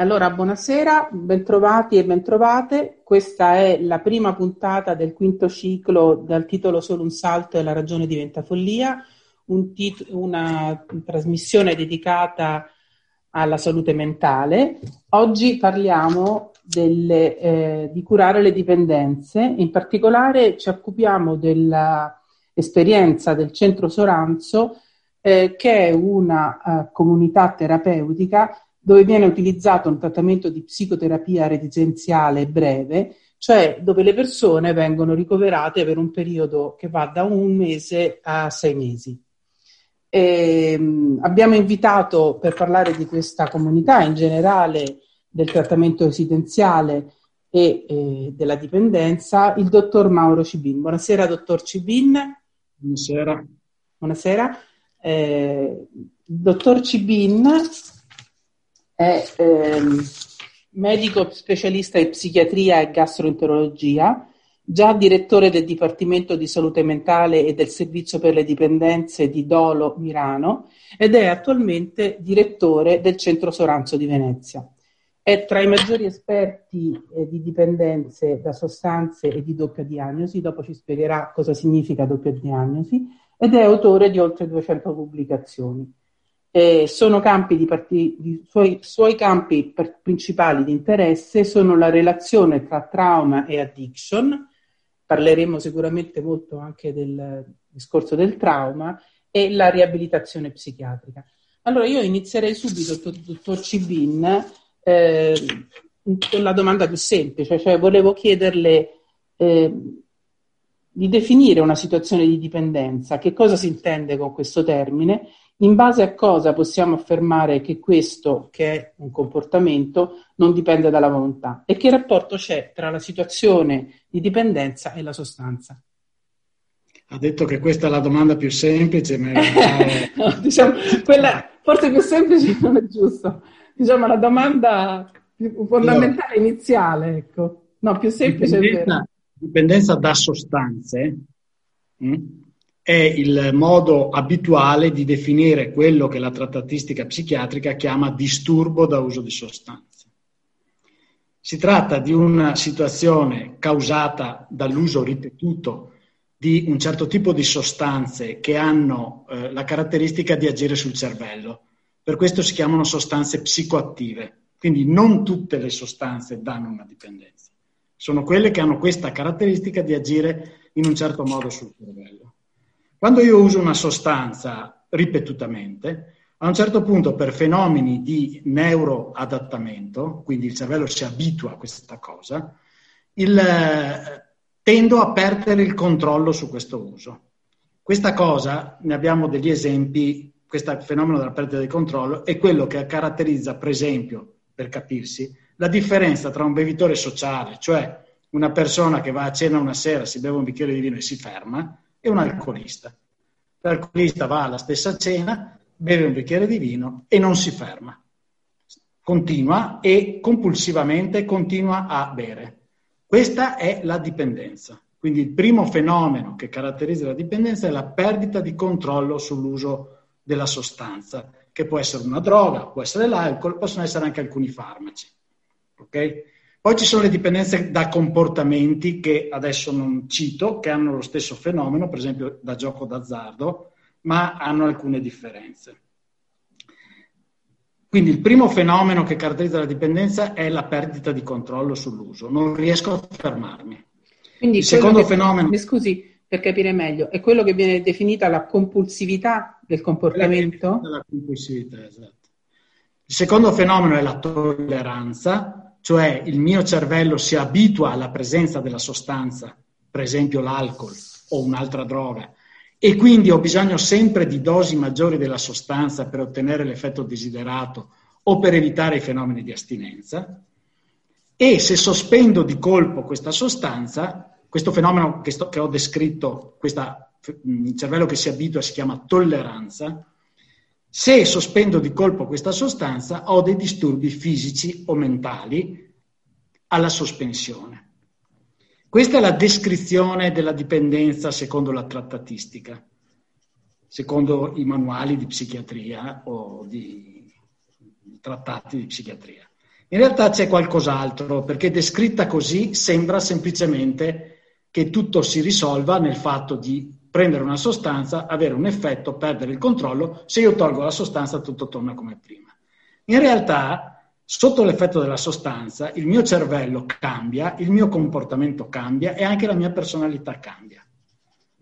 Allora, buonasera, bentrovati e bentrovate. Questa è la prima puntata del quinto ciclo dal titolo Solo un salto e la ragione diventa follia, un tit- una trasmissione dedicata alla salute mentale. Oggi parliamo delle, eh, di curare le dipendenze, in particolare ci occupiamo dell'esperienza del Centro Soranzo, eh, che è una uh, comunità terapeutica dove viene utilizzato un trattamento di psicoterapia residenziale breve, cioè dove le persone vengono ricoverate per un periodo che va da un mese a sei mesi. E, um, abbiamo invitato per parlare di questa comunità in generale del trattamento residenziale e eh, della dipendenza il dottor Mauro Cibin. Buonasera, dottor Cibin. Buonasera. Buonasera. Eh, dottor Cibin è ehm, medico specialista in psichiatria e gastroenterologia, già direttore del Dipartimento di Salute Mentale e del Servizio per le Dipendenze di Dolo Mirano ed è attualmente direttore del Centro Soranzo di Venezia. È tra i maggiori esperti eh, di dipendenze da sostanze e di doppia diagnosi, dopo ci spiegherà cosa significa doppia diagnosi, ed è autore di oltre 200 pubblicazioni. Eh, sono campi di parti, di suoi, suoi, campi per, principali di interesse sono la relazione tra trauma e addiction, parleremo sicuramente molto anche del discorso del trauma, e la riabilitazione psichiatrica. Allora io inizierei subito, dottor Cibin, eh, con la domanda più semplice, cioè volevo chiederle eh, di definire una situazione di dipendenza, che cosa si intende con questo termine in base a cosa possiamo affermare che questo, che è un comportamento, non dipende dalla volontà? E che rapporto c'è tra la situazione di dipendenza e la sostanza? Ha detto che questa è la domanda più semplice, ma no, diciamo, quella forse più semplice non è giusto. Diciamo la domanda fondamentale no. iniziale, ecco. No, più semplice dipendenza, è vero. Dipendenza da sostanze mh? È il modo abituale di definire quello che la trattatistica psichiatrica chiama disturbo da uso di sostanze. Si tratta di una situazione causata dall'uso ripetuto di un certo tipo di sostanze che hanno eh, la caratteristica di agire sul cervello. Per questo si chiamano sostanze psicoattive. Quindi non tutte le sostanze danno una dipendenza. Sono quelle che hanno questa caratteristica di agire in un certo modo sul cervello. Quando io uso una sostanza ripetutamente, a un certo punto per fenomeni di neuroadattamento, quindi il cervello si abitua a questa cosa, il, eh, tendo a perdere il controllo su questo uso. Questa cosa, ne abbiamo degli esempi, questo fenomeno della perdita di controllo è quello che caratterizza, per esempio, per capirsi, la differenza tra un bevitore sociale, cioè una persona che va a cena una sera, si beve un bicchiere di vino e si ferma, e un alcolista. L'alcolista va alla stessa cena, beve un bicchiere di vino e non si ferma. Continua e compulsivamente continua a bere. Questa è la dipendenza. Quindi il primo fenomeno che caratterizza la dipendenza è la perdita di controllo sull'uso della sostanza, che può essere una droga, può essere l'alcol, possono essere anche alcuni farmaci. Okay? Poi ci sono le dipendenze da comportamenti che adesso non cito, che hanno lo stesso fenomeno, per esempio da gioco d'azzardo, ma hanno alcune differenze. Quindi il primo fenomeno che caratterizza la dipendenza è la perdita di controllo sull'uso. Non riesco a fermarmi. Quindi il secondo che, fenomeno... Mi scusi, per capire meglio, è quello che viene definita la compulsività del comportamento? La compulsività, esatto. Il secondo fenomeno è la tolleranza, cioè il mio cervello si abitua alla presenza della sostanza, per esempio l'alcol o un'altra droga, e quindi ho bisogno sempre di dosi maggiori della sostanza per ottenere l'effetto desiderato o per evitare i fenomeni di astinenza. E se sospendo di colpo questa sostanza, questo fenomeno che, sto, che ho descritto, questa, il cervello che si abitua si chiama tolleranza, se sospendo di colpo questa sostanza, ho dei disturbi fisici o mentali alla sospensione. Questa è la descrizione della dipendenza secondo la trattatistica, secondo i manuali di psichiatria o di trattati di psichiatria. In realtà c'è qualcos'altro, perché descritta così sembra semplicemente che tutto si risolva nel fatto di prendere una sostanza, avere un effetto, perdere il controllo, se io tolgo la sostanza tutto torna come prima. In realtà, sotto l'effetto della sostanza, il mio cervello cambia, il mio comportamento cambia e anche la mia personalità cambia.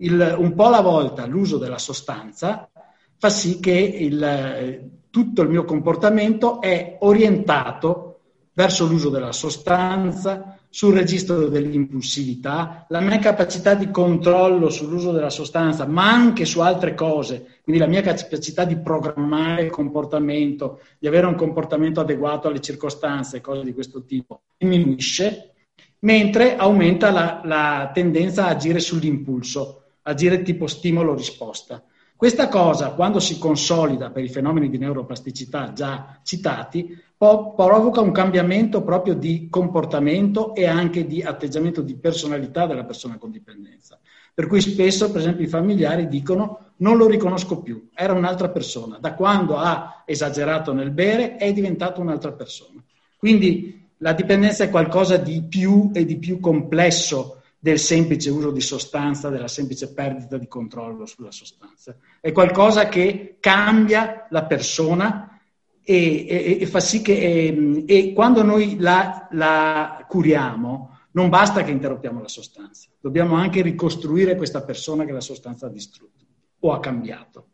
Il, un po' alla volta l'uso della sostanza fa sì che il, tutto il mio comportamento è orientato verso l'uso della sostanza, sul registro dell'impulsività, la mia capacità di controllo sull'uso della sostanza, ma anche su altre cose, quindi la mia capacità di programmare il comportamento, di avere un comportamento adeguato alle circostanze, cose di questo tipo, diminuisce, mentre aumenta la, la tendenza a agire sull'impulso, agire tipo stimolo-risposta. Questa cosa, quando si consolida per i fenomeni di neuroplasticità già citati, po- provoca un cambiamento proprio di comportamento e anche di atteggiamento di personalità della persona con dipendenza. Per cui spesso, per esempio, i familiari dicono non lo riconosco più, era un'altra persona. Da quando ha esagerato nel bere è diventato un'altra persona. Quindi la dipendenza è qualcosa di più e di più complesso del semplice uso di sostanza, della semplice perdita di controllo sulla sostanza. È qualcosa che cambia la persona e, e, e fa sì che e, e quando noi la, la, curiamo non basta che interrompiamo la sostanza, dobbiamo anche ricostruire questa persona che la sostanza ha distrutto o ha cambiato.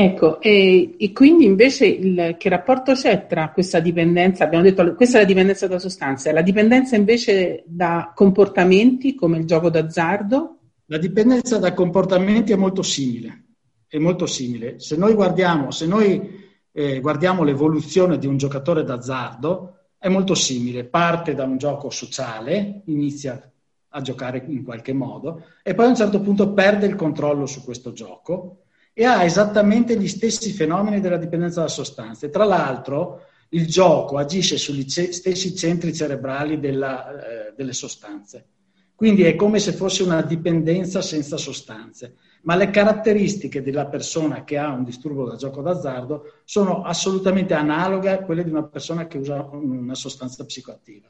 Ecco, e, e, quindi invece il, che rapporto c'è tra questa dipendenza, abbiamo detto questa è la dipendenza da sostanze, la dipendenza invece da comportamenti come il gioco d'azzardo? La dipendenza da comportamenti è molto simile, è molto simile. Se noi guardiamo, se noi, eh, guardiamo l'evoluzione di un giocatore d'azzardo, è molto simile, parte da un gioco sociale, inizia a giocare in qualche modo e poi a un certo punto perde il controllo su questo gioco e ha esattamente gli stessi fenomeni della dipendenza da sostanze. Tra l'altro, il gioco agisce sugli ce- stessi centri cerebrali della, eh, delle sostanze. Quindi è come se fosse una dipendenza senza sostanze. Ma le caratteristiche della persona che ha un disturbo da gioco d'azzardo sono assolutamente analoghe a quelle di una persona che usa una sostanza psicoattiva.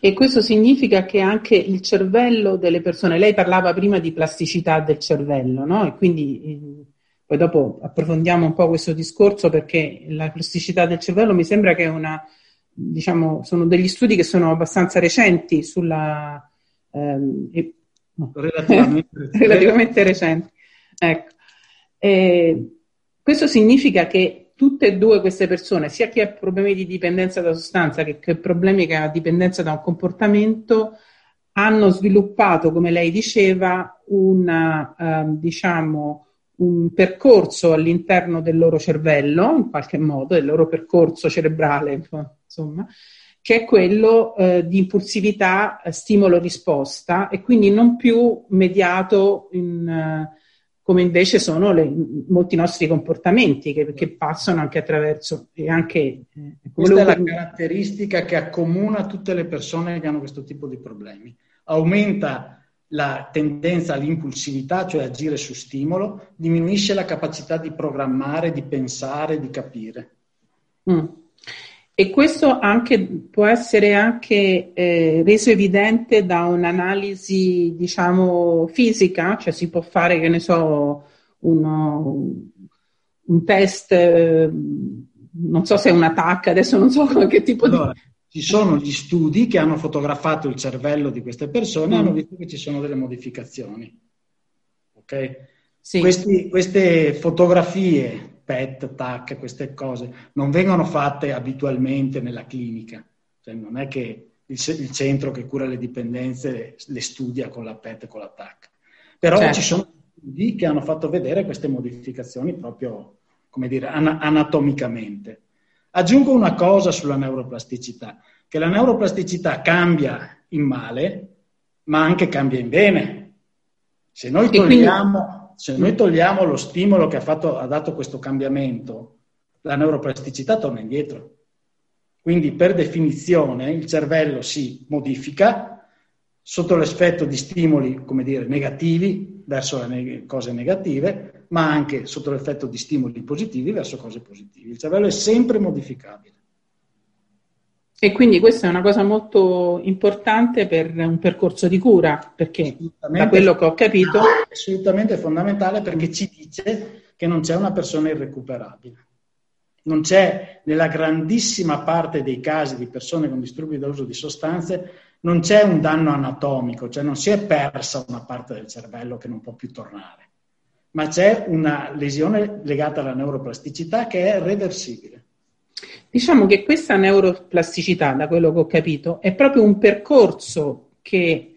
E questo significa che anche il cervello delle persone, lei parlava prima di plasticità del cervello, no? E quindi poi dopo approfondiamo un po' questo discorso perché la plasticità del cervello mi sembra che è una, diciamo, sono degli studi che sono abbastanza recenti sulla... Ehm, e, no. relativamente, relativamente recenti. Ecco. E questo significa che tutte e due queste persone, sia chi ha problemi di dipendenza da sostanza che, che problemi che ha dipendenza da un comportamento, hanno sviluppato, come lei diceva, una, ehm, diciamo, un percorso all'interno del loro cervello, in qualche modo, del loro percorso cerebrale, insomma, che è quello eh, di impulsività, eh, stimolo-risposta e quindi non più mediato in, eh, come invece sono le, molti nostri comportamenti che, che, passano anche attraverso e anche eh, questa è la caratteristica che accomuna tutte le persone che hanno questo tipo di problemi. Aumenta la tendenza all'impulsività, cioè agire su stimolo, diminuisce la capacità di programmare, di pensare, di capire. Mm. E questo anche, può essere anche eh, reso evidente da un'analisi, diciamo, fisica, cioè si può fare, che ne so, uno, un test, eh, non so se è un attacco, adesso non so che tipo allora, di ci sono gli studi che hanno fotografato il cervello di queste persone e mm. hanno visto che ci sono delle modificazioni. Okay? Sì. Questi, queste fotografie, PET, TAC, queste cose, non vengono fatte abitualmente nella clinica. Cioè, non è che il, il, centro che cura le dipendenze le studia con la PET e con la TAC. Però certo. ci sono studi che hanno fatto vedere queste modificazioni proprio, come dire, an- anatomicamente. Aggiungo una cosa sulla neuroplasticità, che la neuroplasticità cambia in male, ma anche cambia in bene. Se noi togliamo, se noi togliamo lo stimolo che ha, fatto, ha dato questo cambiamento, la neuroplasticità torna indietro. Quindi per definizione il cervello si modifica sotto l'effetto di stimoli, come dire, negativi verso le cose negative ma anche sotto l'effetto di stimoli positivi verso cose positive. Il cervello è sempre modificabile. E quindi questa è una cosa molto importante per un percorso di cura, perché da quello che ho capito... È assolutamente fondamentale perché ci dice che non c'è una persona irrecuperabile. Non c'è, nella grandissima parte dei casi di persone con disturbi d'uso di sostanze, non c'è un danno anatomico, cioè non si è persa una parte del cervello che non può più tornare, ma c'è una lesione legata alla neuroplasticità che è reversibile. Diciamo che questa neuroplasticità, da quello che ho capito, è proprio un percorso che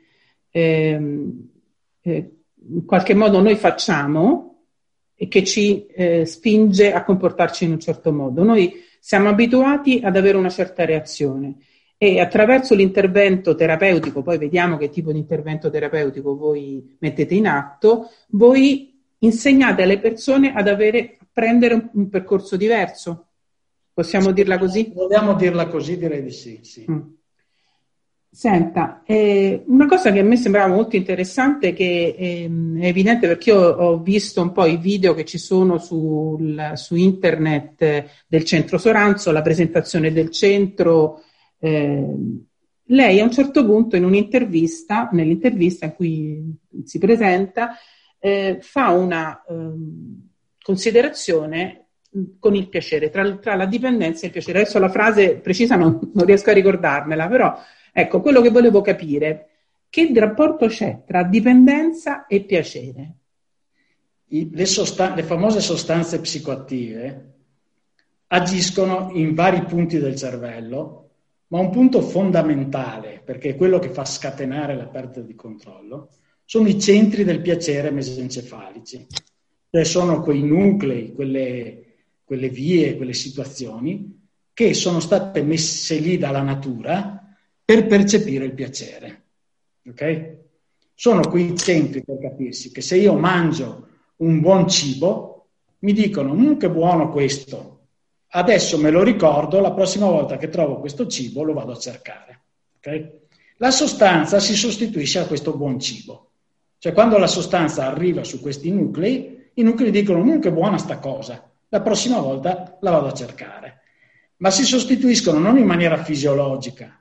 ehm, eh, in qualche modo noi facciamo e che ci eh, spinge a comportarci in un certo modo. Noi siamo abituati ad avere una certa reazione e attraverso l'intervento terapeutico, poi vediamo che tipo di intervento terapeutico voi mettete in atto, voi insegnate alle persone ad avere, a prendere un, percorso diverso. Possiamo dirla così? Vogliamo dirla così, direi di sì. sì. Mm. Senta, eh, una cosa che a me sembrava molto interessante, che ehm, è evidente perché io ho visto un po' i video che ci sono sul, su internet eh, del centro Soranzo, la presentazione del centro, eh, lei a un certo punto in un'intervista, nell'intervista in cui si presenta, eh, fa una ehm, considerazione con il piacere, tra, tra, la dipendenza e il piacere. Adesso la frase precisa non, non riesco a ricordarmela, però ecco, quello che volevo capire, che rapporto c'è tra dipendenza e piacere? Le, sostan- le famose sostanze psicoattive agiscono in vari punti del cervello ma un punto fondamentale, perché è quello che fa scatenare la perdita di controllo, sono i centri del piacere mesencefalici, cioè sono quei nuclei, quelle, quelle vie, quelle situazioni che sono state messe lì dalla natura per percepire il piacere. Okay? Sono quei centri, per capirsi, che se io mangio un buon cibo, mi dicono, mmm, che buono questo, Adesso me lo ricordo, la prossima volta che trovo questo cibo lo vado a cercare. Okay? La sostanza si sostituisce a questo buon cibo. Cioè quando la sostanza arriva su questi nuclei, i nuclei dicono, mmm, che buona sta cosa, la prossima volta la vado a cercare. Ma si sostituiscono non in maniera fisiologica,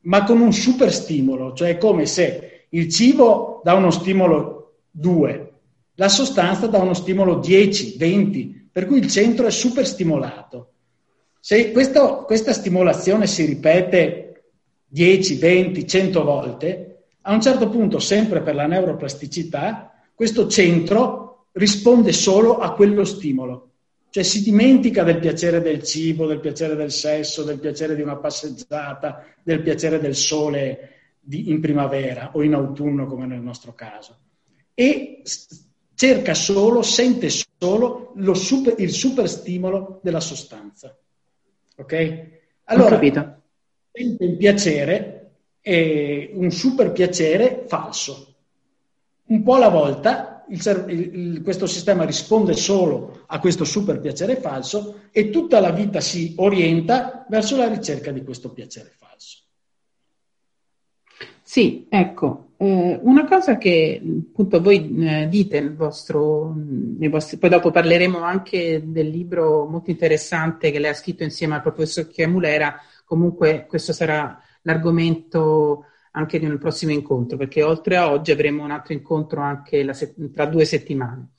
ma con un super stimolo, cioè è come se il cibo dà uno stimolo 2, la sostanza dà uno stimolo 10, 20, per cui il centro è super stimolato. Se questo, questa stimolazione si ripete 10, 20, 100 volte, a un certo punto, sempre per la neuroplasticità, questo centro risponde solo a quello stimolo. Cioè si dimentica del piacere del cibo, del piacere del sesso, del piacere di una passeggiata, del piacere del sole di, in primavera o in autunno come nel nostro caso. E cerca solo, sente solo super, il super stimolo della sostanza. Ok? Allora, sente il piacere, è un super piacere falso. Un po' alla volta il, il, questo sistema risponde solo a questo super piacere falso e tutta la vita si orienta verso la ricerca di questo piacere falso. Sì, ecco, eh, una cosa che appunto voi eh, dite nel vostro, vostri, poi dopo parleremo anche del libro molto interessante che lei ha scritto insieme al professor Chiamulera, comunque questo sarà l'argomento anche di un prossimo incontro, perché oltre a oggi avremo un altro incontro anche se- tra due settimane.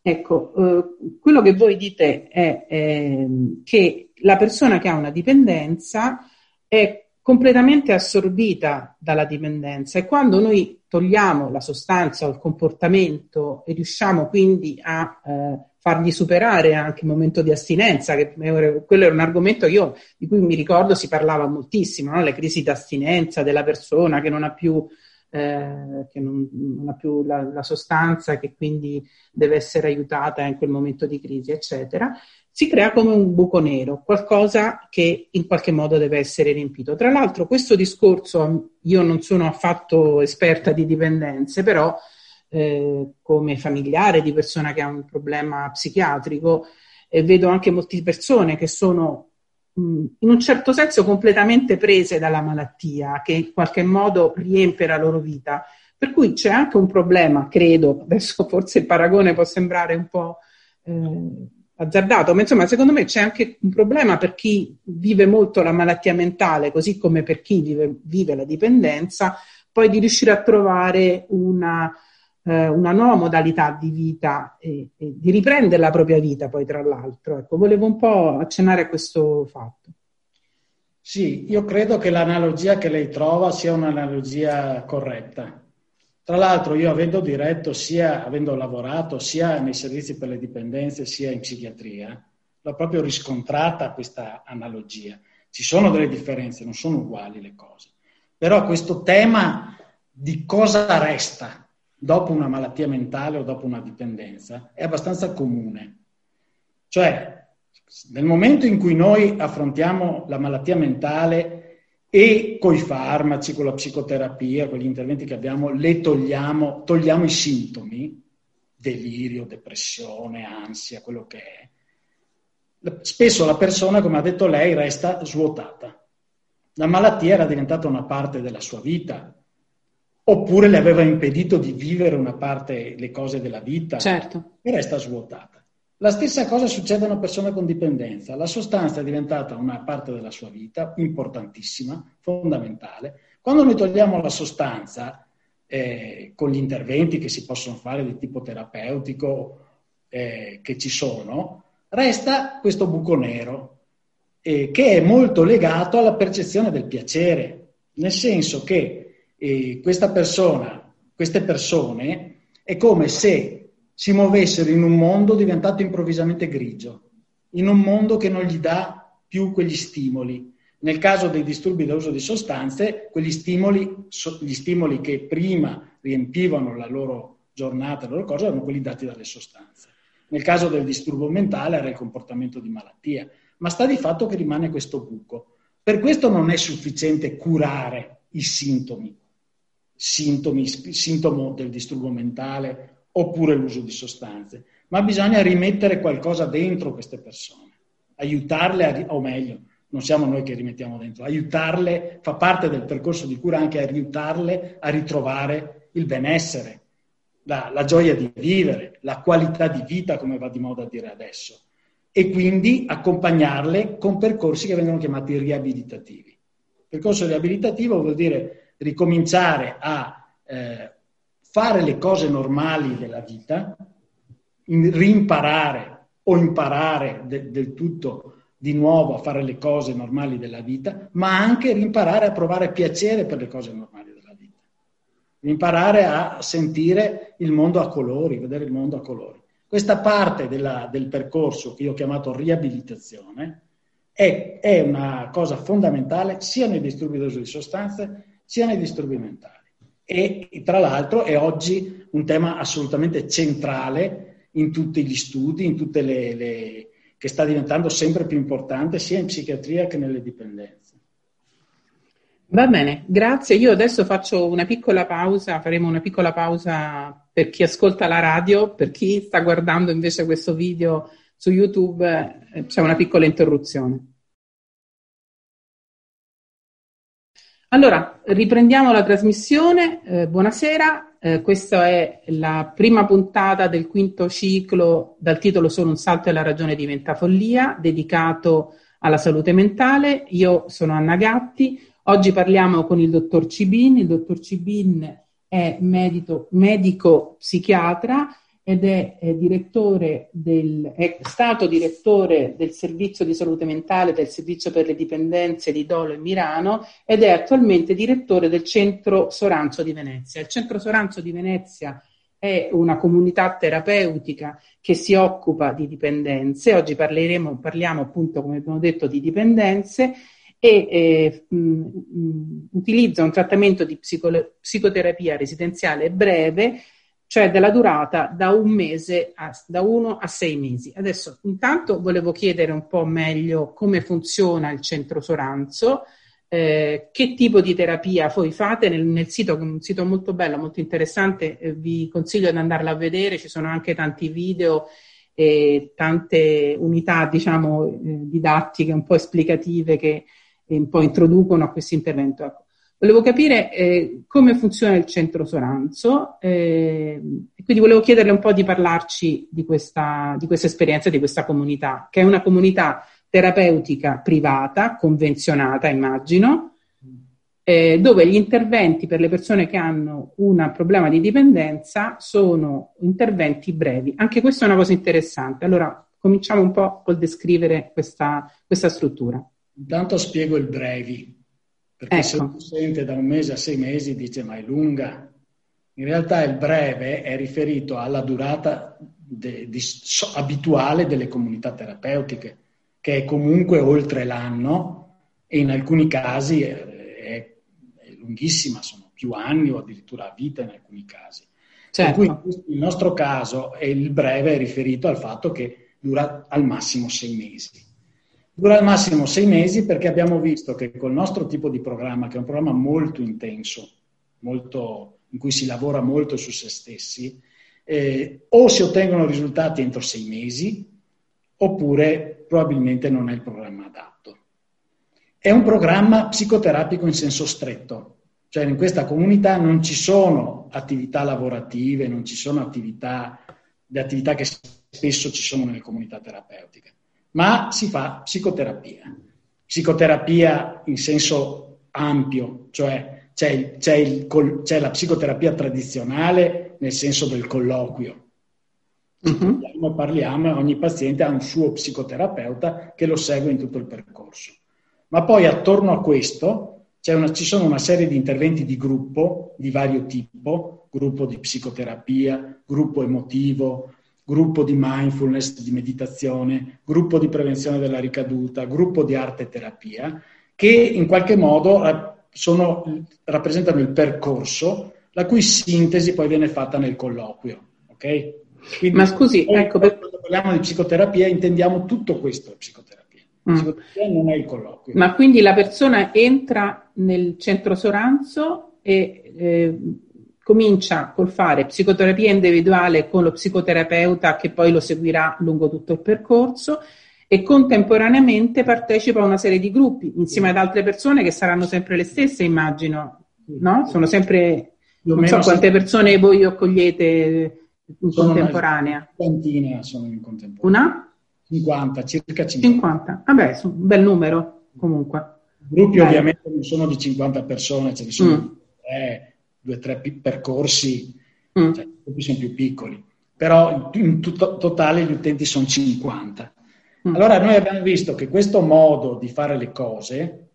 Ecco, eh, quello che voi dite è eh, che la persona che ha una dipendenza è completamente assorbita dalla dipendenza e quando noi togliamo la sostanza o il comportamento e riusciamo quindi a eh, fargli superare anche il momento di astinenza, che quello era un argomento io, di cui mi ricordo si parlava moltissimo, no? le crisi d'astinenza della persona che non ha più, eh, che non, non ha più la, la sostanza, che quindi deve essere aiutata in quel momento di crisi, eccetera si crea come un buco nero, qualcosa che in qualche modo deve essere riempito. Tra l'altro questo discorso, io non sono affatto esperta di dipendenze, però eh, come familiare di persona che ha un problema psichiatrico, eh, vedo anche molte persone che sono in un certo senso completamente prese dalla malattia, che in qualche modo riempie la loro vita, Per cui c'è anche un problema, credo, adesso forse il paragone può sembrare un po' eh, azzardato, ma insomma secondo me c'è anche un problema per chi vive molto la malattia mentale, così come per chi vive, vive la dipendenza, poi di riuscire a trovare una, eh, una nuova modalità di vita e, e, di riprendere la propria vita poi tra l'altro. Ecco, volevo un po' accennare a questo fatto. Sì, io credo che l'analogia che lei trova sia un'analogia corretta. Tra l'altro io avendo diretto sia, avendo lavorato sia nei servizi per le dipendenze sia in psichiatria, l'ho proprio riscontrata questa analogia. Ci sono delle differenze, non sono uguali le cose. Però questo tema di cosa resta dopo una malattia mentale o dopo una dipendenza è abbastanza comune. Cioè, nel momento in cui noi affrontiamo la malattia mentale e con i farmaci, con la psicoterapia, con gli interventi che abbiamo, le togliamo, togliamo i sintomi, delirio, depressione, ansia, quello che è. Spesso la persona, come ha detto lei, resta svuotata. La malattia era diventata una parte della sua vita, oppure le aveva impedito di vivere una parte, le cose della vita, certo. e resta svuotata. La stessa cosa succede a una persona con dipendenza. La sostanza è diventata una parte della sua vita importantissima, fondamentale. Quando noi togliamo la sostanza, eh, con gli interventi che si possono fare di tipo terapeutico eh, che ci sono, resta questo buco nero eh, che è molto legato alla percezione del piacere, nel senso che eh, questa persona, queste persone, è come se si muovessero in un mondo diventato improvvisamente grigio, in un mondo che non gli dà più quegli stimoli. Nel caso dei disturbi da uso di sostanze, quegli stimoli, gli stimoli che prima riempivano la loro giornata, le loro cose, erano quelli dati dalle sostanze. Nel caso del disturbo mentale era il comportamento di malattia, ma sta di fatto che rimane questo buco. Per questo non è sufficiente curare i sintomi, sintomi sintomo del disturbo mentale oppure l'uso di sostanze, ma bisogna rimettere qualcosa dentro queste persone, aiutarle, a, o meglio, non siamo noi che rimettiamo dentro, aiutarle, fa parte del percorso di cura anche aiutarle a ritrovare il benessere, la, la gioia di vivere, la qualità di vita, come va di moda a dire adesso, e quindi accompagnarle con percorsi che vengono chiamati riabilitativi. Il percorso riabilitativo vuol dire ricominciare a eh, fare le cose normali della vita, rimparare o imparare de- del tutto di nuovo a fare le cose normali della vita, ma anche rimparare a provare piacere per le cose normali della vita. Imparare a sentire il mondo a colori, vedere il mondo a colori. Questa parte della, del percorso che io ho chiamato riabilitazione è, è una cosa fondamentale sia nei disturbi d'uso di sostanze sia nei disturbi mentali e tra l'altro è oggi un tema assolutamente centrale in tutti gli studi, in tutte le, le, che sta diventando sempre più importante sia in psichiatria che nelle dipendenze. Va bene, grazie. Io adesso faccio una piccola pausa, faremo una piccola pausa per chi ascolta la radio, per chi sta guardando invece questo video su YouTube, eh, c'è una piccola interruzione. Allora, riprendiamo la trasmissione. Eh, buonasera, eh, questa è la prima puntata del quinto ciclo dal titolo Solo un salto e la ragione diventa follia, dedicato alla salute mentale. Io sono Anna Gatti. Oggi parliamo con il dottor Cibin. Il dottor Cibin è medico, medico psichiatra ed è, è, del, è, stato direttore del servizio di salute mentale del servizio per le dipendenze di Dolo e Mirano ed è attualmente direttore del centro Soranzo di Venezia. Il centro Soranzo di Venezia è una comunità terapeutica che si occupa di dipendenze. Oggi parleremo, parliamo appunto, come abbiamo detto, di dipendenze e eh, mh, utilizza un trattamento di psicolo- psicoterapia residenziale breve cioè della durata da un mese a, da uno a sei mesi. Adesso intanto volevo chiedere un po' meglio come funziona il centro Soranzo, eh, che tipo di terapia voi fate nel, nel sito, che è un sito molto bello, molto interessante, eh, vi consiglio di andarlo a vedere, ci sono anche tanti video e tante unità, diciamo, eh, didattiche, un po' esplicative che eh, un po' introducono a questo intervento. Volevo capire eh, come funziona il centro Soranzo eh, quindi volevo chiederle un po' di parlarci di questa, di questa esperienza, di questa comunità, che è una comunità terapeutica privata, convenzionata immagino, eh, dove gli interventi per le persone che hanno un problema di dipendenza sono interventi brevi. Anche questa è una cosa interessante. Allora, cominciamo un po' col descrivere questa, questa struttura. Intanto spiego il brevi. Perché ecco. se uno sente da un mese a sei mesi dice ma è lunga. In realtà il breve è riferito alla durata de, di, so, abituale delle comunità terapeutiche, che è comunque oltre l'anno e in alcuni casi è, è, è lunghissima, sono più anni o addirittura vita in alcuni casi. Certo. Per cui il nostro caso è il breve è riferito al fatto che dura al massimo sei mesi. Dura al massimo sei mesi perché abbiamo visto che col nostro tipo di programma, che è un programma molto intenso, molto, in cui si lavora molto su se stessi, eh, o si ottengono risultati entro sei mesi, oppure probabilmente non è il programma adatto. È un programma psicoterapico in senso stretto, cioè in questa comunità non ci sono attività lavorative, non ci sono attività, le attività che spesso ci sono nelle comunità terapeutiche ma si fa psicoterapia. Psicoterapia in senso ampio, cioè c'è, il, c'è, il, c'è la psicoterapia tradizionale nel senso del colloquio. Uh-huh. Parliamo, parliamo ogni paziente ha un suo psicoterapeuta che lo segue in tutto il percorso. Ma poi attorno a questo una, ci sono una serie di interventi di gruppo di vario tipo, gruppo di psicoterapia, gruppo emotivo, gruppo di mindfulness, di meditazione, gruppo di prevenzione della ricaduta, gruppo di arte e terapia, che in qualche modo sono, rappresentano il percorso, la cui sintesi poi viene fatta nel colloquio. Okay? Quindi, Ma scusi, ecco, quando parliamo di psicoterapia intendiamo tutto questo, psicoterapia. Mm. Psicoterapia non è il colloquio. Ma quindi la persona entra nel centro Soranzo e eh, comincia col fare psicoterapia individuale con lo psicoterapeuta che poi lo seguirà lungo tutto il percorso e contemporaneamente partecipa a una serie di gruppi insieme ad altre persone che saranno sempre le stesse, immagino, no? Sono sempre, non so quante persone voi accogliete in sono contemporanea. Una sono in contemporanea. Una? 50, circa 50. 50. Vabbè, un bel numero comunque. Gruppi Dai. ovviamente non sono di 50 persone, ce ne sono mm. tre due o tre percorsi, mm. cioè, sono più piccoli, però in tutto, totale gli utenti sono 50. Mm. Allora noi abbiamo visto che questo modo di fare le cose,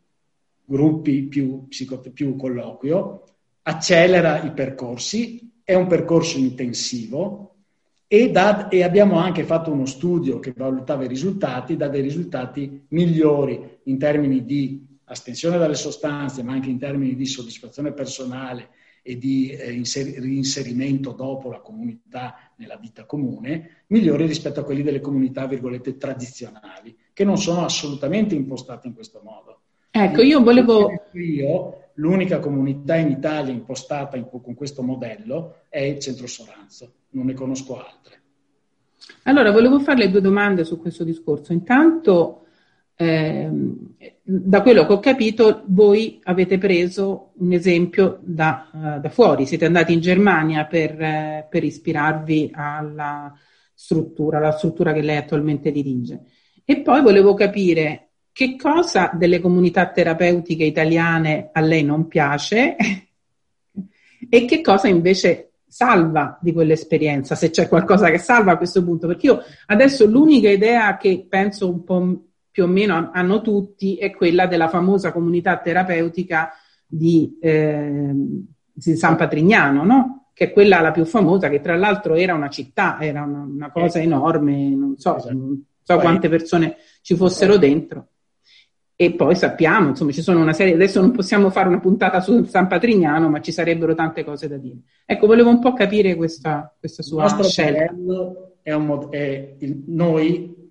gruppi più, psico- più colloquio, accelera i percorsi, è un percorso intensivo e, da, e, abbiamo anche fatto uno studio che valutava i risultati, dà dei risultati migliori in termini di astensione dalle sostanze, ma anche in termini di soddisfazione personale e di eh, inser- reinserimento dopo la comunità nella vita comune, migliori rispetto a quelli delle comunità, virgolette, tradizionali, che non sono assolutamente impostate in questo modo. Ecco, io volevo... Io, l'unica comunità in Italia impostata in, con questo modello è il Centro Soranzo, non ne conosco altre. Allora, volevo farle due domande su questo discorso. Intanto, eh, da quello che ho capito, voi avete preso un esempio da, uh, da fuori, siete andati in Germania per, eh, per, ispirarvi alla struttura, alla struttura che lei attualmente dirige. E poi volevo capire che cosa delle comunità terapeutiche italiane a lei non piace e che cosa invece salva di quell'esperienza, se c'è qualcosa che salva a questo punto, perché io adesso l'unica idea che penso un po' più o meno hanno tutti è quella della famosa comunità terapeutica di, eh, di San Patrignano, no? che è quella la più famosa, che tra l'altro era una città, era una, una cosa enorme, non so, esatto. non so quante persone ci fossero dentro. E poi sappiamo, insomma, ci sono una serie, adesso non possiamo fare una puntata su San Patrignano, ma ci sarebbero tante cose da dire. Ecco, volevo un po' capire questa, questa sua scelta. È un, è il, noi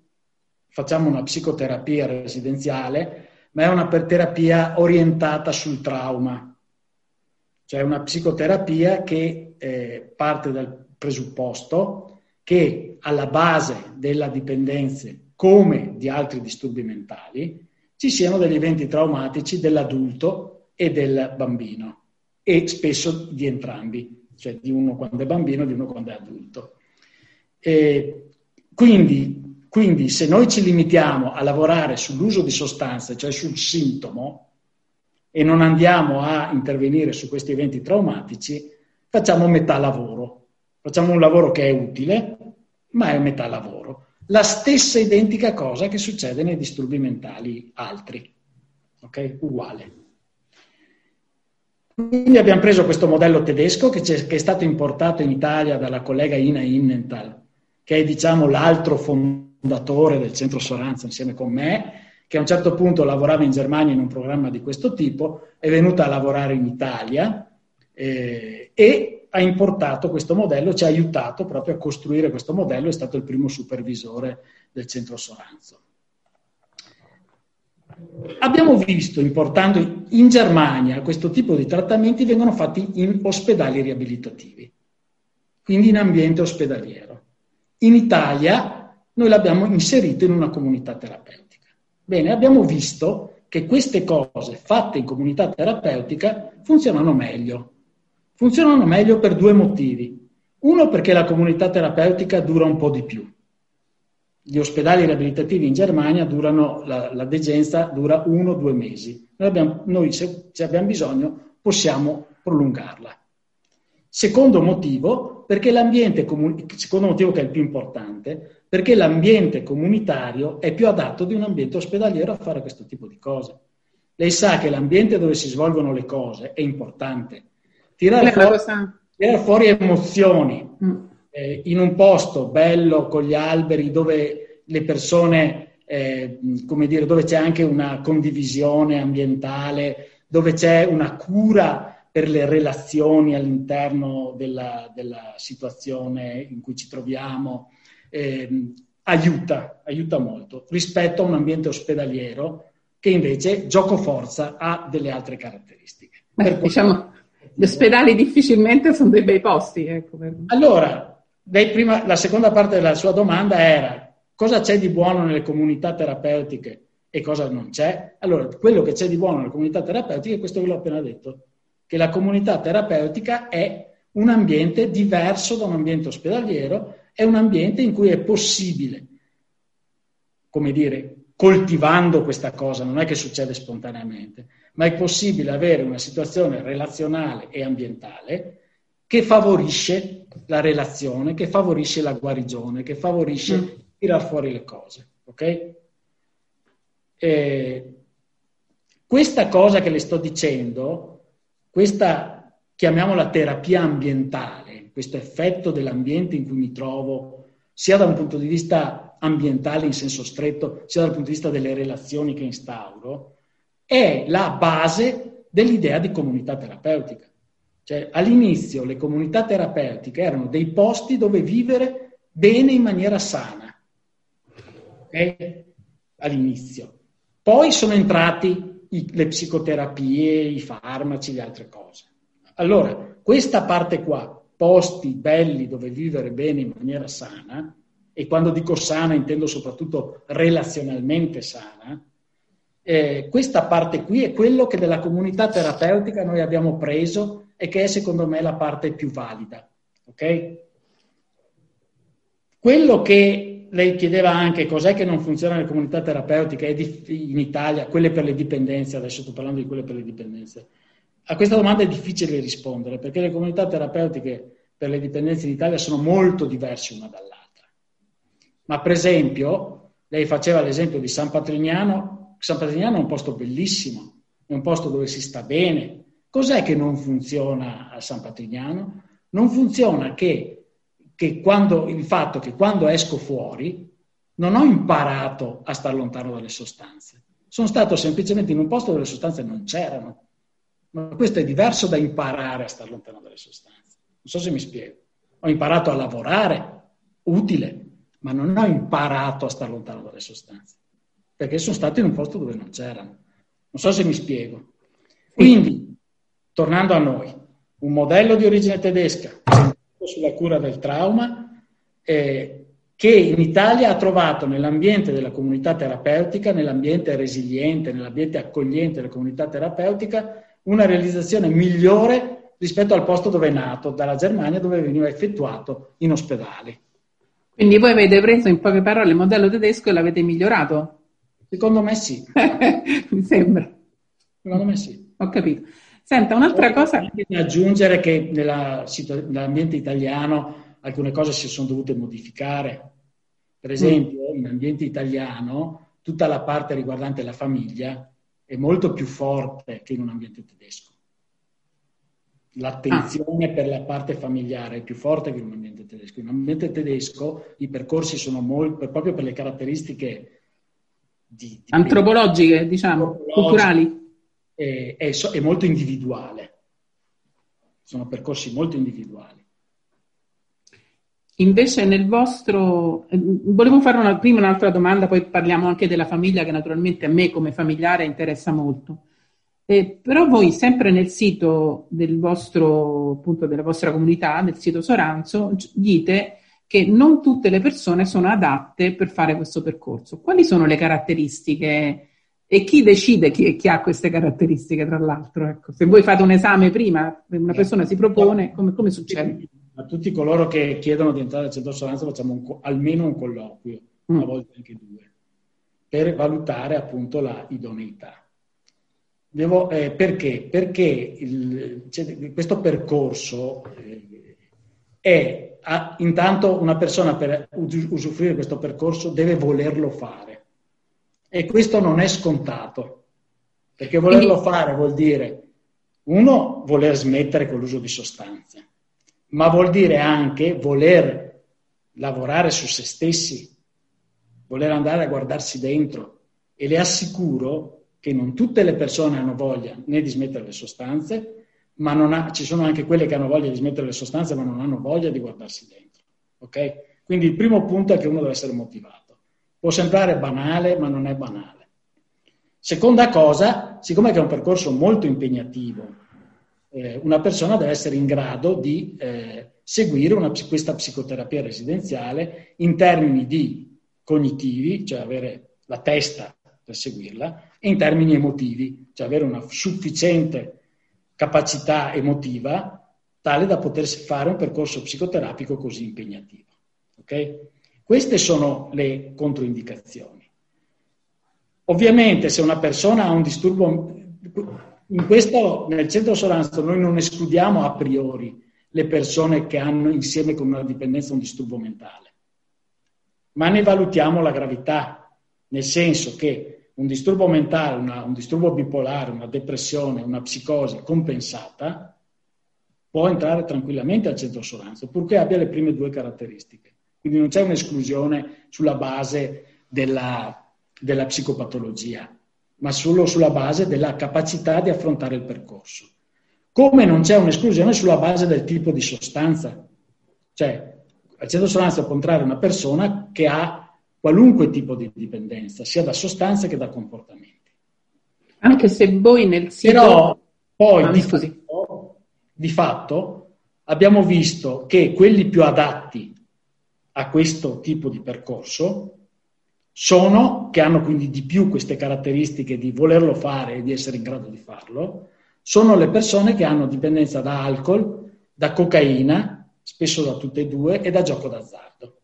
facciamo una psicoterapia residenziale, ma è una terapia orientata sul trauma, cioè una psicoterapia che eh, parte dal presupposto che alla base della dipendenza, come di altri disturbi mentali, ci siano degli eventi traumatici dell'adulto e del bambino, e spesso di entrambi, cioè di uno quando è bambino e di uno quando è adulto. E quindi, quindi se noi ci limitiamo a lavorare sull'uso di sostanze, cioè sul sintomo, e non andiamo a intervenire su questi eventi traumatici, facciamo metà lavoro. Facciamo un lavoro che è utile, ma è metà lavoro. La stessa identica cosa che succede nei disturbi mentali altri. Ok? Uguale. Quindi abbiamo preso questo modello tedesco che, che, è stato importato in Italia dalla collega Ina Innenthal, che è diciamo l'altro fondatore del centro Soranza insieme con me, che a un certo punto lavorava in Germania in un programma di questo tipo, è venuta a lavorare in Italia eh, e ha importato questo modello, ci ha aiutato proprio a costruire questo modello, è stato il primo supervisore del centro Soranzo. Abbiamo visto, importando in Germania, questo tipo di trattamenti vengono fatti in ospedali riabilitativi, quindi in ambiente ospedaliero. In Italia noi l'abbiamo inserito in una comunità terapeutica. Bene, abbiamo visto che queste cose fatte in comunità terapeutica funzionano meglio. Funzionano meglio per due motivi. Uno perché la comunità terapeutica dura un po' di più gli ospedali riabilitativi in Germania durano, la, la degenza dura uno o due mesi. Noi, abbiamo, noi se, se, abbiamo bisogno possiamo prolungarla. Secondo motivo, perché l'ambiente secondo motivo che è il più importante, perché l'ambiente comunitario è più adatto di un ambiente ospedaliero a fare questo tipo di cose. Lei sa che l'ambiente dove si svolgono le cose è importante. Tirare, fuori, tirare fuori, emozioni. Mm eh, in un posto bello con gli alberi dove le persone, eh, come dire, dove c'è anche una condivisione ambientale, dove c'è una cura per le relazioni all'interno della, della situazione in cui ci troviamo, eh, aiuta, aiuta molto rispetto a un ambiente ospedaliero che invece gioco forza ha delle altre caratteristiche. Beh, diciamo, gli ospedali difficilmente sono dei bei posti. Ecco. Allora, prima, la seconda parte della sua domanda era cosa c'è di buono nelle comunità terapeutiche e cosa non c'è? Allora, quello che c'è di buono nelle comunità terapeutiche è questo che l'ho appena detto, che la comunità terapeutica è un ambiente diverso da un ambiente ospedaliero, è un ambiente in cui è possibile, come dire, coltivando questa cosa, non è che succede spontaneamente, ma è possibile avere una situazione relazionale e ambientale che favorisce la relazione, che favorisce la guarigione, che favorisce mm. tirar fuori le cose. Ok? E questa cosa che le sto dicendo, questa chiamiamola terapia ambientale, questo effetto dell'ambiente in cui mi trovo, sia da un punto di vista ambientale in senso stretto, sia dal punto di vista delle relazioni che instauro, è la base dell'idea di comunità terapeutica. Cioè, all'inizio le comunità terapeutiche erano dei posti dove vivere bene in maniera sana. Okay? All'inizio. Poi sono entrati i, le psicoterapie, i farmaci, le altre cose. Allora, questa parte qua, posti belli dove vivere bene in maniera sana, e quando dico sana intendo soprattutto relazionalmente sana, eh, questa parte qui è quello che della comunità terapeutica noi abbiamo preso e che è secondo me la parte più valida. Ok? Quello che lei chiedeva anche cos'è che non funziona nelle comunità terapeutiche in Italia, quelle per le dipendenze, adesso sto parlando di quelle per le dipendenze. A questa domanda è difficile rispondere perché le comunità terapeutiche per le dipendenze in Italia sono molto diverse una dall'altra. Ma per esempio, lei faceva l'esempio di San Patrignano, San Patrignano è un posto bellissimo, è un posto dove si sta bene, Cos'è che non funziona a San Patrignano? Non funziona che, che quando, il fatto che quando esco fuori non ho imparato a stare lontano dalle sostanze. Sono stato semplicemente in un posto dove le sostanze non c'erano. Ma questo è diverso da imparare a stare lontano dalle sostanze. Non so se mi spiego. Ho imparato a lavorare, utile, ma non ho imparato a stare lontano dalle sostanze. Perché sono stato in un posto dove non c'erano. Non so se mi spiego. Quindi tornando a noi, un modello di origine tedesca sulla cura del trauma eh, che in Italia ha trovato nell'ambiente della comunità terapeutica, nell'ambiente resiliente, nell'ambiente accogliente della comunità terapeutica, una realizzazione migliore rispetto al posto dove è nato, dalla Germania dove veniva effettuato in ospedale. Quindi voi avete preso in poche parole il modello tedesco e l'avete migliorato? Secondo me sì. Mi sembra. Secondo me sì. Ho capito. Senta, un'altra cosa... Da aggiungere che nella, nell'ambiente italiano alcune cose si sono dovute modificare. Per esempio, mm. in ambiente italiano tutta la parte riguardante la famiglia è molto più forte che in un ambiente tedesco. L'attenzione ah. per la parte familiare è più forte che in un ambiente tedesco. In un ambiente tedesco i percorsi sono molto, proprio per le caratteristiche di, di antropologiche, diciamo, culturali è, è, è molto individuale. Sono percorsi molto individuali. Invece nel vostro, eh, volevo fare una, prima un'altra domanda, poi parliamo anche della famiglia che naturalmente a me come familiare interessa molto. Eh, però voi sempre nel sito del vostro, appunto della vostra comunità, del sito Soranzo, dite che non tutte le persone sono adatte per fare questo percorso. Quali sono le caratteristiche e chi decide chi, chi, ha queste caratteristiche, tra l'altro? Ecco, se voi fate un esame prima, una persona si propone, come, come succede? A tutti coloro che chiedono di entrare al centro sostanza facciamo un, almeno un colloquio, mm. a volte anche due, per valutare appunto la idoneità. Devo, eh, perché? Perché il, cioè, questo percorso eh, è, a, intanto una persona per usufruire questo percorso deve volerlo fare e questo non è scontato, perché volerlo fare vuol dire, uno, voler smettere con l'uso di sostanze, ma vuol dire anche voler lavorare su se stessi, voler andare a guardarsi dentro. E le assicuro che non tutte le persone hanno voglia né di smettere le sostanze, ma ha, ci sono anche quelle che hanno voglia di smettere le sostanze, ma non hanno voglia di guardarsi dentro. Ok? Quindi il primo punto è che uno deve essere motivato. Può sembrare banale, ma non è banale. Seconda cosa, siccome è un percorso molto impegnativo, eh, una persona deve essere in grado di eh, seguire una, questa psicoterapia residenziale in termini di cognitivi, cioè avere la testa per seguirla, e in termini emotivi, cioè avere una sufficiente capacità emotiva tale da potersi fare un percorso psicoterapico così impegnativo. Okay? Queste sono le controindicazioni. Ovviamente se una persona ha un disturbo, in questo, nel centro Soranzo noi non escludiamo a priori le persone che hanno insieme con una dipendenza un disturbo mentale, ma ne valutiamo la gravità, nel senso che un disturbo mentale, una, un disturbo bipolare, una depressione, una psicosi compensata può entrare tranquillamente al centro Soranzo, purché abbia le prime due caratteristiche. Quindi non c'è un'esclusione sulla base della, della psicopatologia, ma solo sulla base della capacità di affrontare il percorso. Come non c'è un'esclusione sulla base del tipo di sostanza. Cioè, al centro sostanza può entrare una persona che ha qualunque tipo di dipendenza, sia da sostanze che da comportamenti. Anche se voi nel sito... Però poi ah, di, fatto, di fatto abbiamo visto che quelli più adatti a questo tipo di percorso sono, che hanno quindi di più queste caratteristiche di volerlo fare e di essere in grado di farlo, sono le persone che hanno dipendenza da alcol, da cocaina, spesso da tutte e due, e da gioco d'azzardo.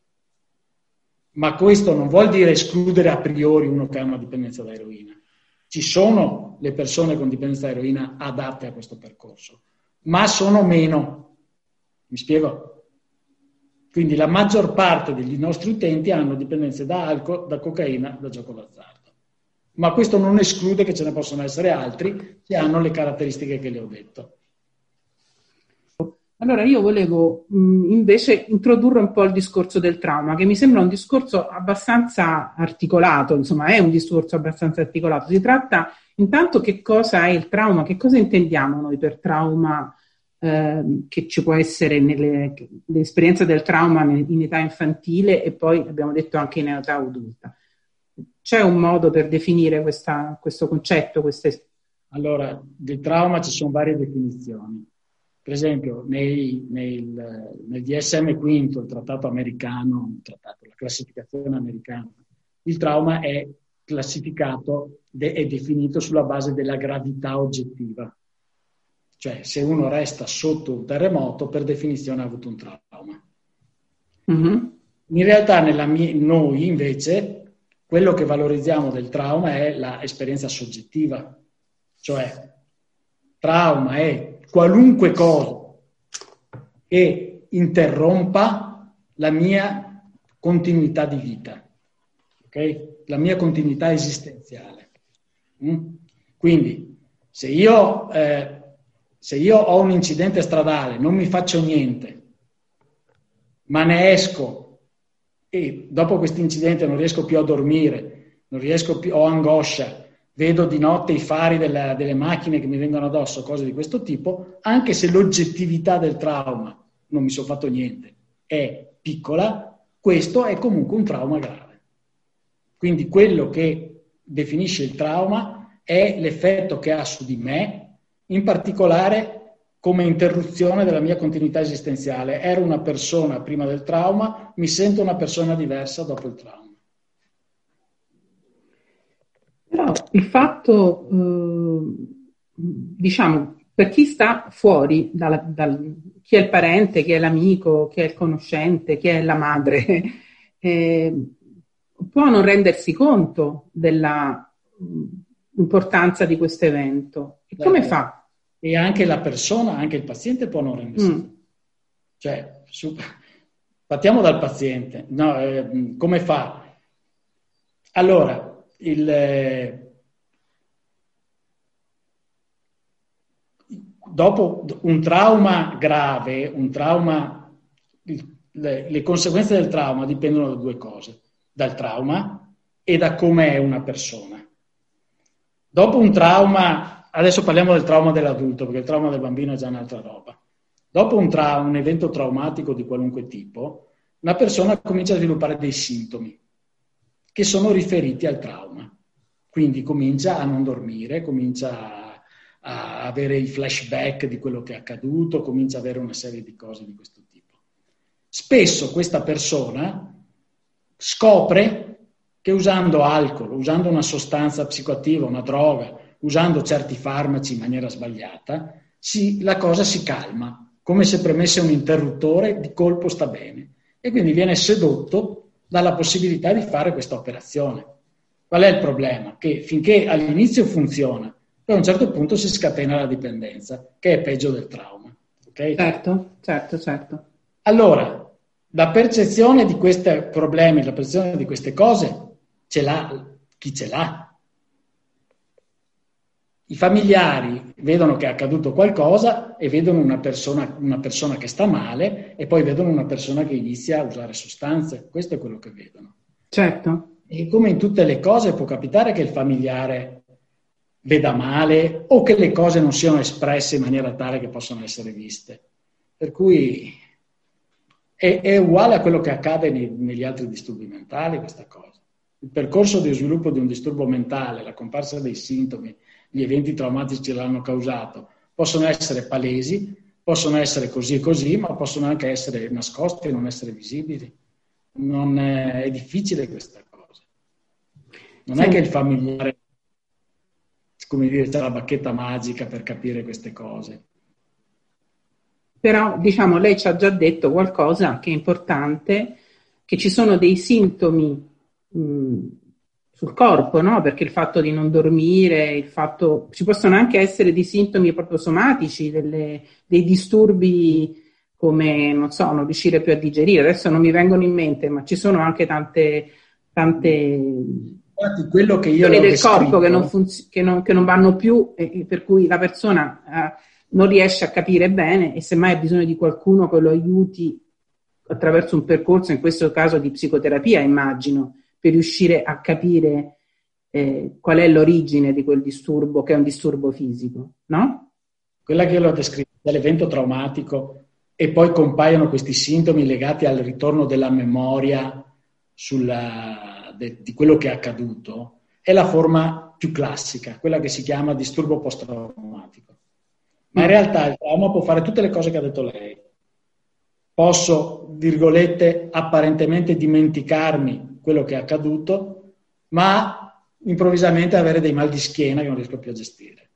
Ma questo non vuol dire escludere a priori uno che ha una dipendenza da eroina. Ci sono le persone con dipendenza da eroina adatte a questo percorso, ma sono meno. Mi spiego? Quindi la maggior parte degli nostri utenti hanno dipendenze da alcol, da cocaina, da gioco d'azzardo. Ma questo non esclude che ce ne possano essere altri che hanno le caratteristiche che le ho detto. Allora io volevo mh, invece introdurre un po' il discorso del trauma, che mi sembra un discorso abbastanza articolato, insomma è un discorso abbastanza articolato. Si tratta intanto che cosa è il trauma, che cosa intendiamo noi per trauma Ehm, che ci può essere nell'esperienza del trauma in età infantile e poi abbiamo detto anche in età adulta. C'è un modo per definire questa, questo concetto? Queste... Allora, del trauma ci sono varie definizioni. Per esempio, nei, nel, nel, DSM quinto, il trattato americano, il trattato, la classificazione americana, il trauma è classificato, è definito sulla base della gravità oggettiva Cioè, se uno resta sotto un terremoto, per definizione ha avuto un trauma. Mm-hmm. In realtà, mia, noi invece, quello che valorizziamo del trauma è l'esperienza soggettiva. Cioè, trauma è qualunque cosa che interrompa la mia continuità di vita, okay? la mia continuità esistenziale. Mm? Quindi, se io, eh, se io ho un incidente stradale, non mi faccio niente, ma ne esco e dopo questo incidente non riesco più a dormire, non riesco più, ho angoscia, vedo di notte i fari della, delle macchine che mi vengono addosso, cose di questo tipo, anche se l'oggettività del trauma non mi sono fatto niente è piccola, questo è comunque un trauma grave. Quindi quello che definisce il trauma è l'effetto che ha su di me, in particolare come interruzione della mia continuità esistenziale. Ero una persona prima del trauma, mi sento una persona diversa dopo il trauma. Però il fatto, eh, diciamo, per chi sta fuori, dal, dal, chi è il parente, chi è l'amico, chi è il conoscente, chi è la madre, eh, può non rendersi conto della l'importanza di questo evento. E come fa? E anche la persona, anche il paziente può non rendersi mm. Cioè, su, partiamo dal paziente. No, eh, come fa? Allora, il, eh, dopo un trauma grave, un trauma, le, le conseguenze del trauma dipendono da due cose, dal trauma e da come è una persona. Dopo un trauma, adesso parliamo del trauma dell'adulto, perché il trauma del bambino è già un'altra roba. Dopo un, tra- un evento traumatico di qualunque tipo, una persona comincia a sviluppare dei sintomi che sono riferiti al trauma. Quindi comincia a non dormire, comincia a avere i flashback di quello che è accaduto, comincia ad avere una serie di cose di questo tipo. Spesso questa persona scopre che usando alcol, usando una sostanza psicoattiva, una droga, usando certi farmaci in maniera sbagliata, si, la cosa si calma, come se premesse un interruttore, di colpo sta bene. E quindi viene sedotto dalla possibilità di fare questa operazione. Qual è il problema? Che finché all'inizio funziona, poi a un certo punto si scatena la dipendenza, che è peggio del trauma. Okay? Certo, certo, certo. Allora, la percezione di questi problemi, la percezione di queste cose ce l'ha chi ce l'ha. I familiari vedono che è accaduto qualcosa e vedono una persona, una persona che sta male e poi vedono una persona che inizia a usare sostanze. Questo è quello che vedono. Certo. E come in tutte le cose può capitare che il familiare veda male o che le cose non siano espresse in maniera tale che possano essere viste. Per cui è, è uguale a quello che accade nei, negli altri disturbi mentali, questa cosa il percorso di sviluppo di un disturbo mentale, la comparsa dei sintomi, gli eventi traumatici l'hanno causato, possono essere palesi, possono essere così e così, ma possono anche essere nascosti e non essere visibili. Non è, è difficile questa cosa. Non sì. è che il familiare, come dire, c'è la bacchetta magica per capire queste cose. Però, diciamo, lei ci ha già detto qualcosa che è importante, che ci sono dei sintomi sul corpo, no? Perché il fatto di non dormire, il fatto ci possono anche essere dei sintomi proprio somatici, delle, dei disturbi come non so, non riuscire più a digerire. Adesso non mi vengono in mente, ma ci sono anche tante tante Infatti, quello che io del corpo che non, funz- che, non, che non, vanno più e per cui la persona eh, non riesce a capire bene e semmai ha bisogno di qualcuno che lo aiuti attraverso un percorso, in questo caso di psicoterapia, immagino, per riuscire a capire eh, qual è l'origine di quel disturbo, che è un disturbo fisico, no? Quella che io l'ho descritto dell'evento traumatico e poi compaiono questi sintomi legati al ritorno della memoria sulla, de, di quello che è accaduto, è la forma più classica, quella che si chiama disturbo post-traumatico. Ma in realtà il trauma può fare tutte le cose che ha detto lei. Posso, virgolette, apparentemente dimenticarmi quello che è accaduto, ma improvvisamente avere dei mal di schiena che non riesco più a gestire.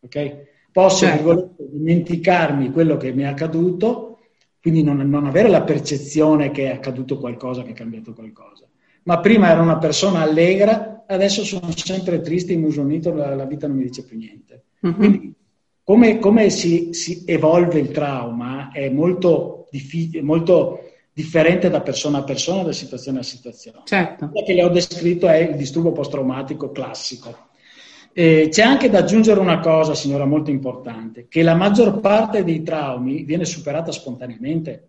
Okay? posso certo. dimenticarmi quello che mi è accaduto, quindi non, non avere la percezione che è accaduto qualcosa, che è cambiato qualcosa. Ma prima ero una persona allegra, adesso sono sempre triste, imusonito, la, la vita non mi dice più niente. Uh-huh. Quindi come, come si, si, evolve il trauma è molto, diffi- molto, differente da persona a persona, da situazione a situazione. Certo. Quello che le ho descritto è il disturbo post-traumatico classico. Eh, c'è anche da aggiungere una cosa, signora, molto importante, che la maggior parte dei traumi viene superata spontaneamente.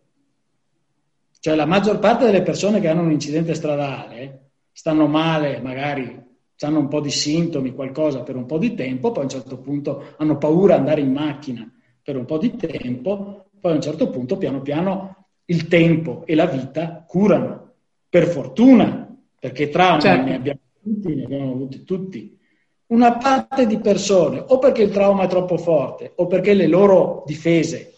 Cioè la maggior parte delle persone che hanno un incidente stradale stanno male, magari hanno un po' di sintomi, qualcosa per un po' di tempo, poi a un certo punto hanno paura di andare in macchina per un po' di tempo, poi a un certo punto piano piano il tempo e la vita curano. Per fortuna, perché traumi certo. ne abbiamo tutti, ne abbiamo avuti tutti. Una parte di persone, o perché il trauma è troppo forte, o perché le loro difese,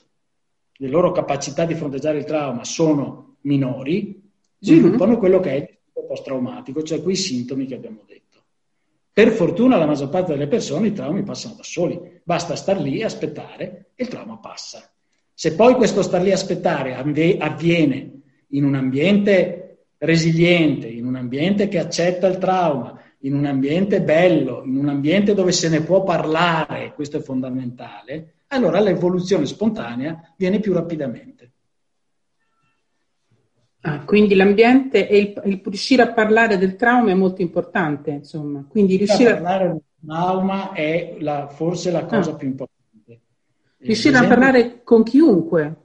le loro capacità di fronteggiare il trauma sono minori, sviluppano mm-hmm. quello che è il post-traumatico, cioè quei sintomi che abbiamo detto. Per fortuna la maggior parte delle persone i traumi passano da soli, basta star lì e aspettare e il trauma passa. Se poi questo star lì a aspettare avviene in un ambiente resiliente, in un ambiente che accetta il trauma, in un ambiente bello, in un ambiente dove se ne può parlare, questo è fondamentale, allora l'evoluzione spontanea viene più rapidamente. Ah, quindi l'ambiente e il, il, riuscire a parlare del trauma è molto importante, insomma. Quindi riuscire a parlare del trauma è la, forse la cosa ah. più importante. Riuscire a parlare con chiunque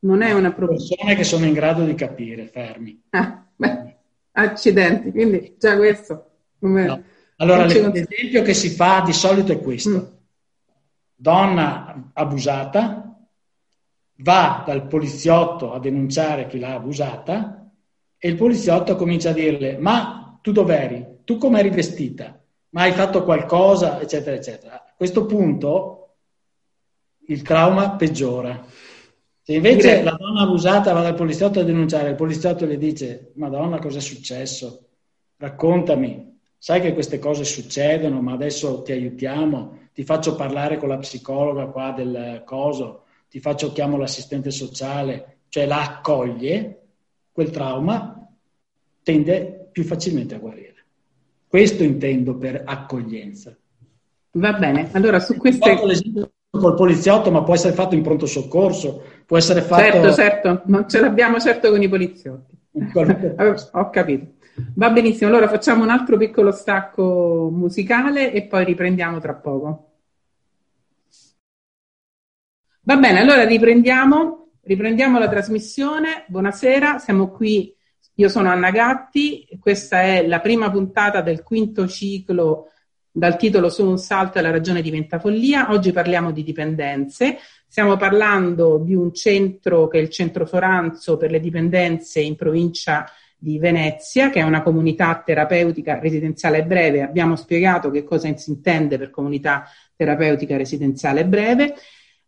non è una problema. Persone che sono in grado di capire, fermi. Ah, beh, accidenti, quindi già questo. No. Allora, l'esempio che si fa di solito è questo. Mm. Donna abusata, va dal poliziotto a denunciare chi l'ha abusata e il poliziotto comincia a dirle ma tu dov'eri? Tu come eri vestita? Ma hai fatto qualcosa? eccetera eccetera. A questo punto il trauma peggiora. Se invece la donna abusata va dal poliziotto a denunciare, il poliziotto le dice Madonna cosa è successo? Raccontami, sai che queste cose succedono ma adesso ti aiutiamo, ti faccio parlare con la psicologa qua del coso ti faccio chiamo l'assistente sociale, cioè la accoglie, quel trauma tende più facilmente a guarire. Questo intendo per accoglienza. Va bene, allora su queste... Fatto l'esempio col poliziotto, ma può essere fatto in pronto soccorso, può essere fatto... Certo, certo, non ce l'abbiamo certo con i poliziotti. Ho capito. Va benissimo, allora facciamo un altro piccolo stacco musicale e poi riprendiamo tra poco. Va bene, allora riprendiamo, riprendiamo la trasmissione. Buonasera, siamo qui. Io sono Anna Gatti, questa è la prima puntata del quinto ciclo dal titolo Su un salto e la ragione diventa follia. Oggi parliamo di dipendenze. Stiamo parlando di un centro che è il Centro Soranzo per le dipendenze in provincia di Venezia, che è una comunità terapeutica residenziale breve. Abbiamo spiegato che cosa si intende per comunità terapeutica residenziale breve.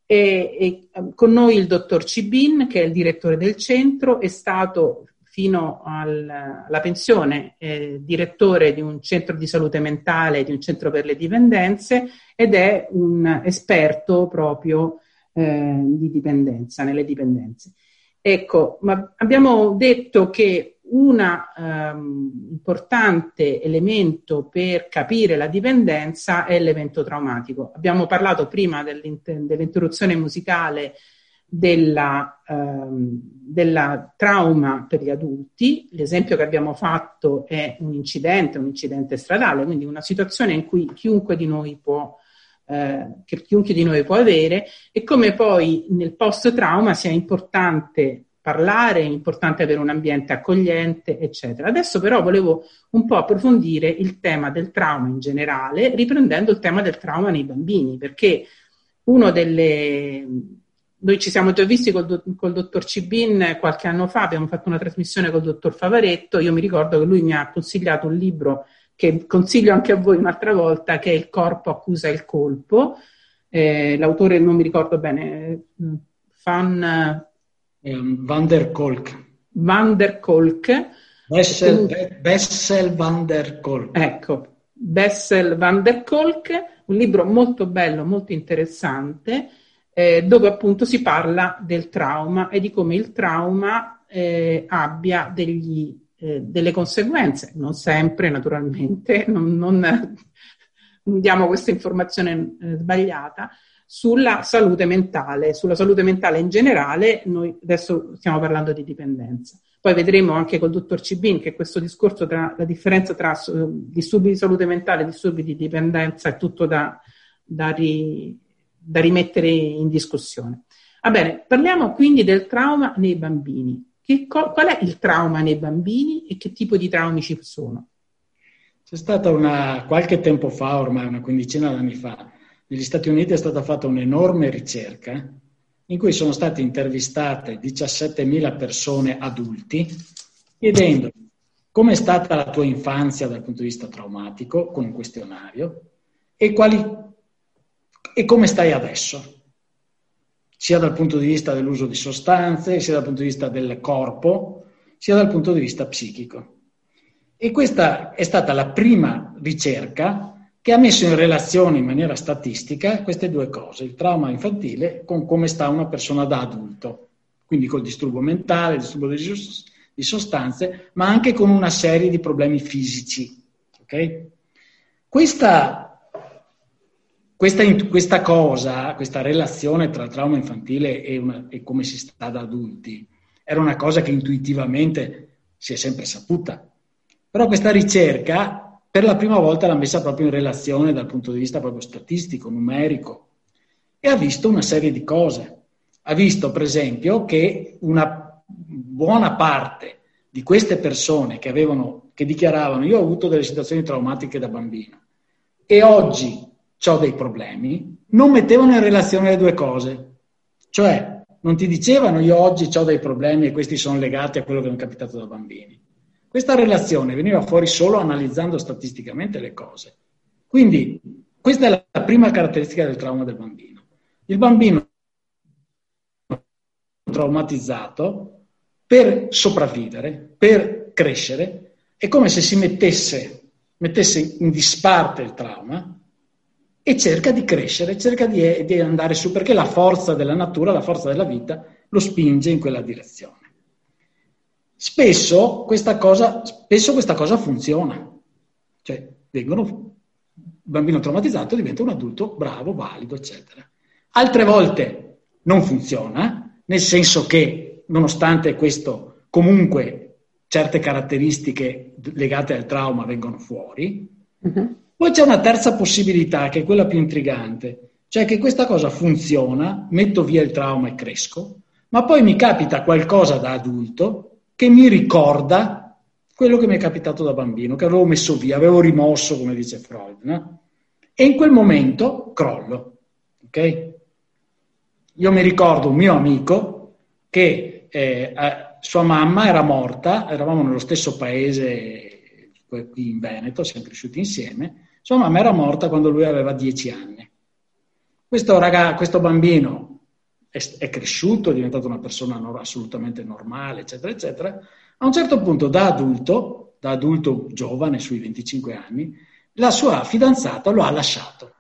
E, e, con noi il dottor Cibin, che è il direttore del centro, è stato fino al, alla pensione eh, direttore di un centro di salute mentale, di un centro per le dipendenze ed è un esperto proprio eh, di dipendenza, nelle dipendenze. Ecco, ma abbiamo detto che un um, importante elemento per capire la dipendenza è l'evento traumatico. Abbiamo parlato prima dell'interruzione musicale della, um, della, trauma per gli adulti. L'esempio che abbiamo fatto è un incidente, un incidente stradale, quindi una situazione in cui chiunque di noi può eh, che chiunque di noi può avere e come poi nel post trauma sia importante parlare, è importante avere un ambiente accogliente, eccetera. Adesso però volevo un po' approfondire il tema del trauma in generale, riprendendo il tema del trauma nei bambini, perché uno delle... Noi ci siamo già visti col, col dottor Cibin qualche anno fa, abbiamo fatto una trasmissione col dottor Favaretto, io mi ricordo che lui mi ha consigliato un libro che consiglio anche a voi un'altra volta, che è Il corpo accusa il colpo. Eh, l'autore non mi ricordo bene, Fan Um, van der Kolk. Van der Kolk. Bessel, Bessel van der Kolk. Ecco, Bessel van der Kolk, un libro molto bello, molto interessante, eh, dove appunto si parla del trauma e di come il trauma eh, abbia degli, eh, delle conseguenze, non sempre naturalmente, non, non diamo questa informazione eh, sbagliata, sulla salute mentale, sulla salute mentale in generale, noi adesso stiamo parlando di dipendenza. Poi vedremo anche col dottor Cibin che questo discorso tra la differenza tra disturbi di salute mentale e disturbi di dipendenza è tutto da, da, ri, da rimettere in discussione. Va bene, parliamo quindi del trauma nei bambini. Che, qual è il trauma nei bambini e che tipo di traumi ci sono? C'è stata una, qualche tempo fa, ormai una quindicina d'anni fa, negli Stati Uniti è stata fatta un'enorme ricerca in cui sono state intervistate 17.000 persone adulti chiedendo come è stata la tua infanzia dal punto di vista traumatico con un questionario e, quali, e come stai adesso, sia dal punto di vista dell'uso di sostanze, sia dal punto di vista del corpo, sia dal punto di vista psichico. E questa è stata la prima ricerca che ha messo in relazione in maniera statistica queste due cose, il trauma infantile con come sta una persona da adulto, quindi col disturbo mentale, il disturbo di sostanze, ma anche con una serie di problemi fisici. Okay? Questa, questa, questa, cosa, questa relazione tra trauma infantile e, una, e come si sta da adulti, era una cosa che intuitivamente si è sempre saputa. Però questa ricerca per la prima volta l'ha messa proprio in relazione dal punto di vista proprio statistico, numerico, e ha visto una serie di cose. Ha visto, per esempio, che una buona parte di queste persone che, avevano, che dichiaravano io ho avuto delle situazioni traumatiche da bambino e oggi ho dei problemi, non mettevano in relazione le due cose. Cioè, non ti dicevano io oggi ho dei problemi e questi sono legati a quello che mi è capitato da bambini questa relazione veniva fuori solo analizzando statisticamente le cose. Quindi questa è la prima caratteristica del trauma del bambino. Il bambino traumatizzato per sopravvivere, per crescere, è come se si mettesse, mettesse in disparte il trauma e cerca di crescere, cerca di, di andare su, perché la forza della natura, la forza della vita lo spinge in quella direzione. Spesso questa cosa, spesso questa cosa funziona, cioè vengono, bambino traumatizzato diventa un adulto bravo, valido, eccetera. Altre volte non funziona, nel senso che nonostante questo comunque certe caratteristiche legate al trauma vengono fuori. Uh-huh. Poi c'è una terza possibilità che è quella più intrigante, cioè che questa cosa funziona, metto via il trauma e cresco, ma poi mi capita qualcosa da adulto che mi ricorda quello che mi è capitato da bambino, che avevo messo via, avevo rimosso, come dice Freud. No? E in quel momento crollo. Okay? Io mi ricordo un mio amico che eh, sua mamma era morta, eravamo nello stesso paese qui in Veneto, siamo cresciuti insieme, sua mamma era morta quando lui aveva dieci anni. Questo, ragazzo, questo bambino è, è cresciuto, è diventato una persona no, assolutamente normale, eccetera, eccetera. A un certo punto, da adulto, da adulto giovane, sui 25 anni, la sua fidanzata lo ha lasciato.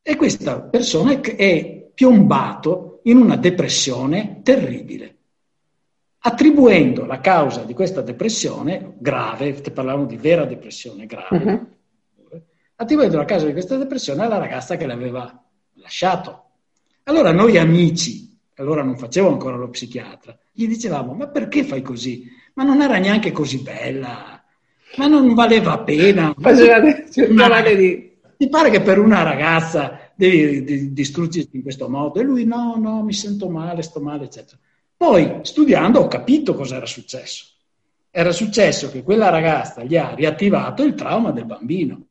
E questa persona è piombato in una depressione terribile, attribuendo la causa di questa depressione grave, parlavamo di vera depressione grave, uh-huh. attribuendo la causa di questa depressione alla ragazza che l'aveva lasciato. Allora noi amici, allora non facevo ancora lo psichiatra, gli dicevamo, ma perché fai così? Ma non era neanche così bella, ma non valeva pena. Facevate, di... Ti pare che per una ragazza devi distruggerti in questo modo? E lui no, no, mi sento male, sto male, eccetera. Poi, studiando, ho capito cosa era successo. Era successo che quella ragazza gli ha riattivato il trauma del bambino.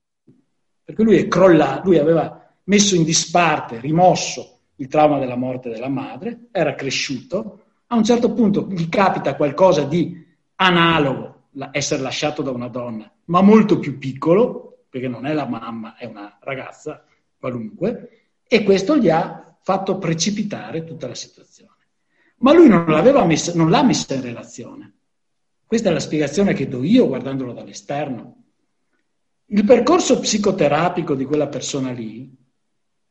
Perché lui è crollato, lui aveva messo in disparte, rimosso il trauma della morte della madre, era cresciuto, a un certo punto gli capita qualcosa di analogo, essere lasciato da una donna, ma molto più piccolo, perché non è la mamma, è una ragazza qualunque, e questo gli ha fatto precipitare tutta la situazione. Ma lui non, messa, non l'ha messa in relazione. Questa è la spiegazione che do io guardandolo dall'esterno. il percorso psicoterapico di quella persona lì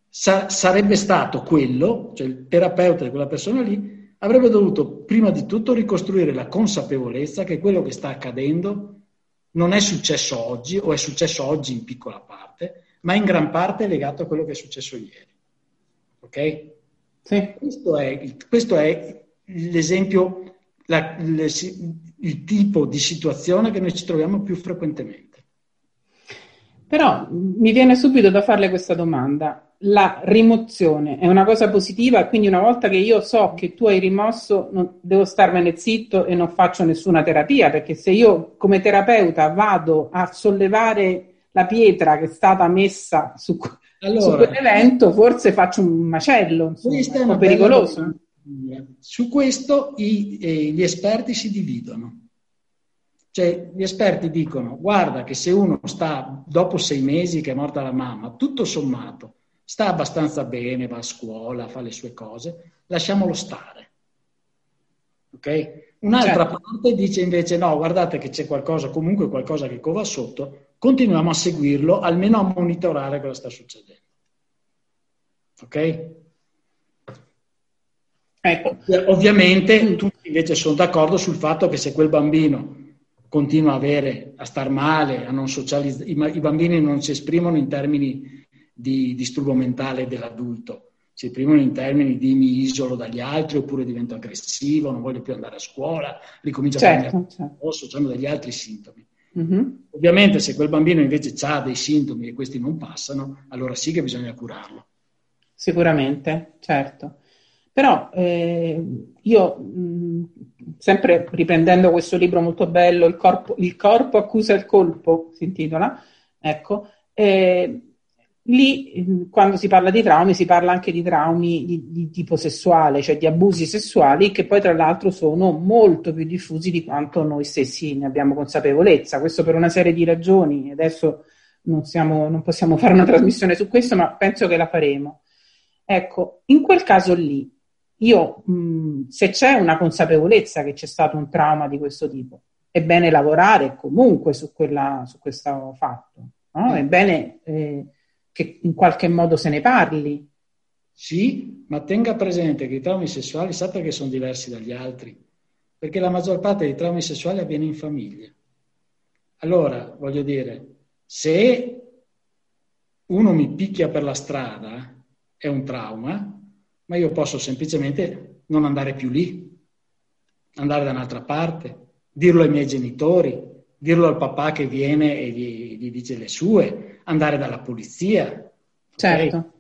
sa- sarebbe stato quello, cioè il terapeuta di quella persona lì avrebbe dovuto prima di tutto ricostruire la consapevolezza che quello che sta accadendo non è successo oggi o è successo oggi in piccola parte, ma in gran parte è legato a quello che è successo ieri. Ok? Sì. Questo, è, questo è l'esempio, la, le, il tipo di situazione che noi ci troviamo più frequentemente. Però mi viene subito da farle questa domanda. La rimozione è una cosa positiva, quindi una volta che io so che tu hai rimosso, non, devo starmene zitto e non faccio nessuna terapia, perché se io come terapeuta vado a sollevare la pietra che è stata messa su, allora, su quell'evento, forse faccio un macello, insomma, è un po' pericoloso. Su questo i, eh, gli esperti si dividono. Cioè, gli esperti dicono, guarda che se uno sta, dopo sei mesi che è morta la mamma, tutto sommato, sta abbastanza bene, va a scuola, fa le sue cose, lasciamolo stare. Ok? Un'altra certo. parte dice invece, no, guardate che c'è qualcosa, comunque qualcosa che cova sotto, continuiamo a seguirlo, almeno a monitorare cosa sta succedendo. Ok? Ecco. Ovviamente tutti invece sono d'accordo sul fatto che se quel bambino continua a, avere, a star male, a non socializzare. I, bambini non si esprimono in termini di disturbo mentale dell'adulto, si esprimono in termini di mi isolo dagli altri oppure divento aggressivo, non voglio più andare a scuola, ricomincio certo, a prendere certo. posto, hanno degli altri sintomi. Mm-hmm. Ovviamente se quel bambino invece ha dei sintomi e questi non passano, allora sì che bisogna curarlo. Sicuramente, certo. Però eh, io, mh, sempre riprendendo questo libro molto bello, Il corpo, il corpo accusa il colpo, si intitola, ecco, eh, lì quando si parla di traumi si parla anche di traumi di, di, tipo sessuale, cioè di abusi sessuali che poi tra l'altro sono molto più diffusi di quanto noi stessi ne abbiamo consapevolezza. Questo per una serie di ragioni. Adesso non, siamo, non possiamo fare una trasmissione su questo, ma penso che la faremo. Ecco, in quel caso lì io, mh, se c'è una consapevolezza che c'è stato un trauma di questo tipo, è bene lavorare comunque su, quella, su questo fatto, no? è bene eh, che in qualche modo se ne parli. Sì, ma tenga presente che i traumi sessuali sappia che sono diversi dagli altri, perché la maggior parte dei traumi sessuali avviene in famiglia. Allora, voglio dire, se uno mi picchia per la strada, è un trauma, ma io posso semplicemente non andare più lì, andare da un'altra parte, dirlo ai miei genitori, dirlo al papà che viene e gli, gli dice le sue, andare dalla polizia. Certo. Okay?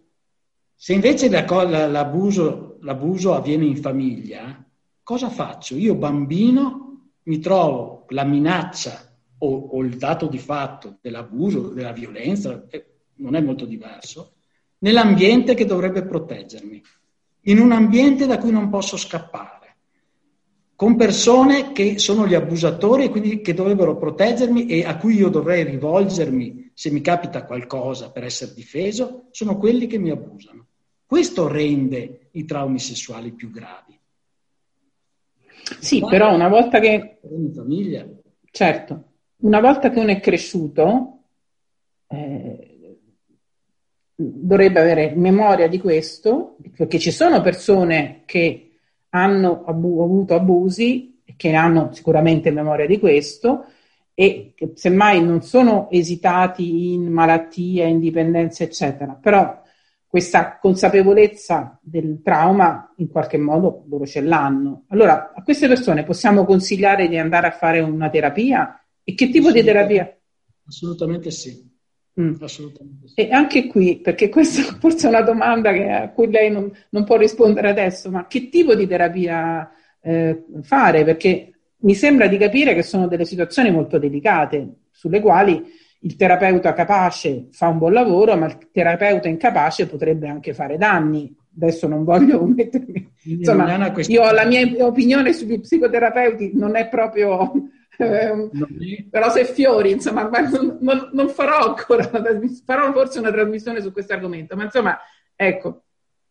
Se invece l'abuso, l'abuso avviene in famiglia, cosa faccio? Io bambino mi trovo la minaccia o, o il dato di fatto dell'abuso, della violenza, non è molto diverso, nell'ambiente che dovrebbe proteggermi in un ambiente da cui non posso scappare, con persone che sono gli abusatori e quindi che dovrebbero proteggermi e a cui io dovrei rivolgermi se mi capita qualcosa per essere difeso, sono quelli che mi abusano. Questo rende i traumi sessuali più gravi. Sì, Ma però una volta che... In famiglia. Certo, una volta che uno è cresciuto, eh, dovrebbe avere memoria di questo, perché ci sono persone che hanno abu- avuto abusi, che hanno sicuramente memoria di questo, e che semmai non sono esitati in malattia, indipendenza, eccetera, però questa consapevolezza del trauma in qualche modo loro ce l'hanno. Allora, a queste persone possiamo consigliare di andare a fare una terapia? E che tipo di terapia? Assolutamente sì. Mm. Assolutamente. E anche qui, perché questa forse è una domanda che, a cui lei non, non, può rispondere adesso, ma che tipo di terapia eh, fare? Perché mi sembra di capire che sono delle situazioni molto delicate, sulle quali il terapeuta capace fa un buon lavoro, ma il terapeuta incapace potrebbe anche fare danni. Adesso non voglio mettermi. Insomma, io la mia opinione sugli psicoterapeuti non è proprio eh, però se fiori, insomma, non, non, non, farò ancora, farò forse una trasmissione su questo argomento, ma insomma, ecco.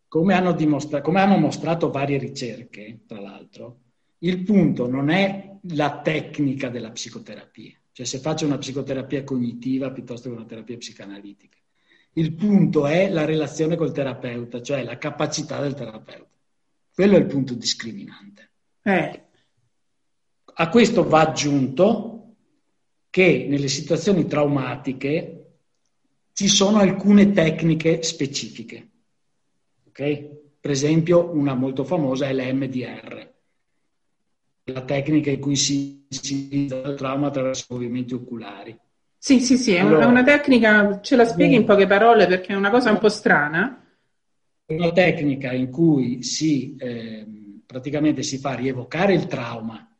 Come hanno, dimostra- come hanno mostrato varie ricerche, tra l'altro, il punto non è la tecnica della psicoterapia, cioè se faccio una psicoterapia cognitiva piuttosto che una terapia psicanalitica. Il punto è la relazione col terapeuta, cioè la capacità del terapeuta. Quello è il punto discriminante. Eh. A questo va aggiunto che nelle situazioni traumatiche ci sono alcune tecniche specifiche. Okay? Per esempio, una molto famosa è l'MDR, la tecnica in cui si, si il trauma attraverso movimenti oculari. Sì, sì, sì, allora, è una tecnica, ce la spieghi in poche parole perché è una cosa un po' strana. Una tecnica in cui si, eh, praticamente si fa rievocare il trauma,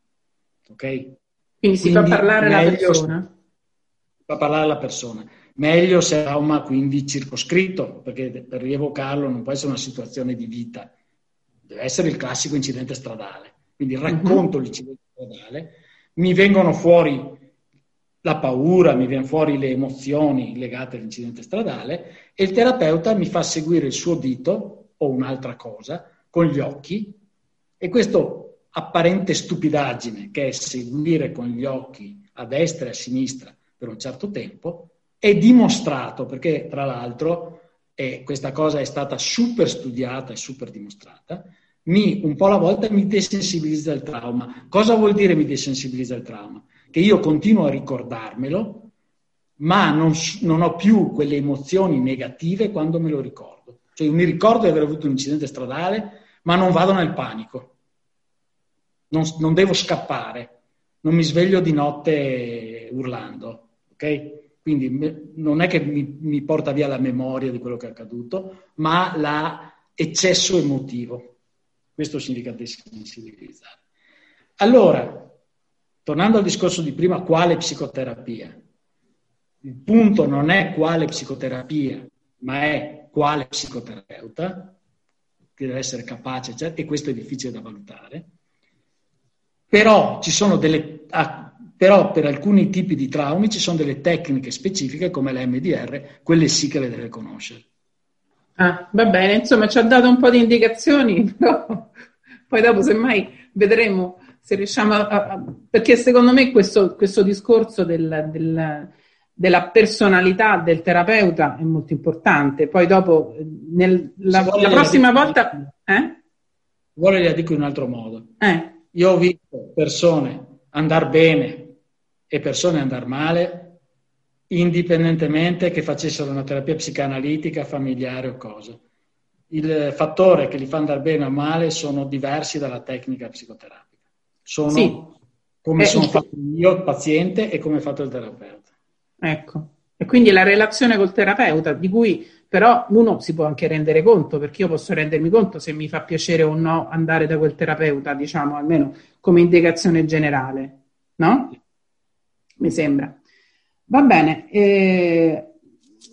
ok? Quindi, Quindi si fa parlare la persona. Fa parlare la persona. Meglio se è trauma quindi circoscritto, perché per rievocarlo non può essere una situazione di vita, deve essere il classico incidente stradale. Quindi racconto uh-huh. l'incidente stradale, mi vengono fuori la paura, mi vengono fuori le emozioni legate all'incidente stradale e il terapeuta mi fa seguire il suo dito o un'altra cosa con gli occhi e questo apparente stupidaggine che è seguire con gli occhi a destra e a sinistra per un certo tempo è dimostrato perché tra l'altro e questa cosa è stata super studiata e super dimostrata mi un po' alla volta mi desensibilizza il trauma. Cosa vuol dire mi desensibilizza il trauma? che io continuo a ricordarmelo, ma non, non, ho più quelle emozioni negative quando me lo ricordo. Cioè, io mi ricordo di aver avuto un incidente stradale, ma non vado nel panico. Non, non devo scappare, non mi sveglio di notte urlando, ok? Quindi non è che mi, mi porta via la memoria di quello che è accaduto, ma l'eccesso emotivo. Questo significa desensibilizzare. Allora, tornando al discorso di prima, quale psicoterapia? Il punto non è quale psicoterapia, ma è quale psicoterapeuta, che deve essere capace, e questo è difficile da valutare. Però, ci sono delle, però per alcuni tipi di traumi ci sono delle tecniche specifiche come l'MDR, quelle sì che le deve conoscere. Ah, va bene, insomma ci ha dato un po' di indicazioni, però poi dopo semmai vedremo se riusciamo a, a, perché secondo me questo, questo discorso del, del, della personalità del terapeuta è molto importante. Poi dopo, nel, la, la prossima volta... Eh? Vuole la dico in un altro modo. Eh. Io ho visto persone andare bene e persone andare male, indipendentemente che facessero una terapia psicanalitica, familiare o cosa. Il fattore che li fa andare bene o male sono diversi dalla tecnica psicoterapica sono sì. come eh, sono fatto io, il paziente, e come è fatto il terapeuta. Ecco, e quindi la relazione col terapeuta, di cui però uno si può anche rendere conto, perché io posso rendermi conto se mi fa piacere o no andare da quel terapeuta, diciamo, almeno come indicazione generale, no? Mi sembra. Va bene. Eh,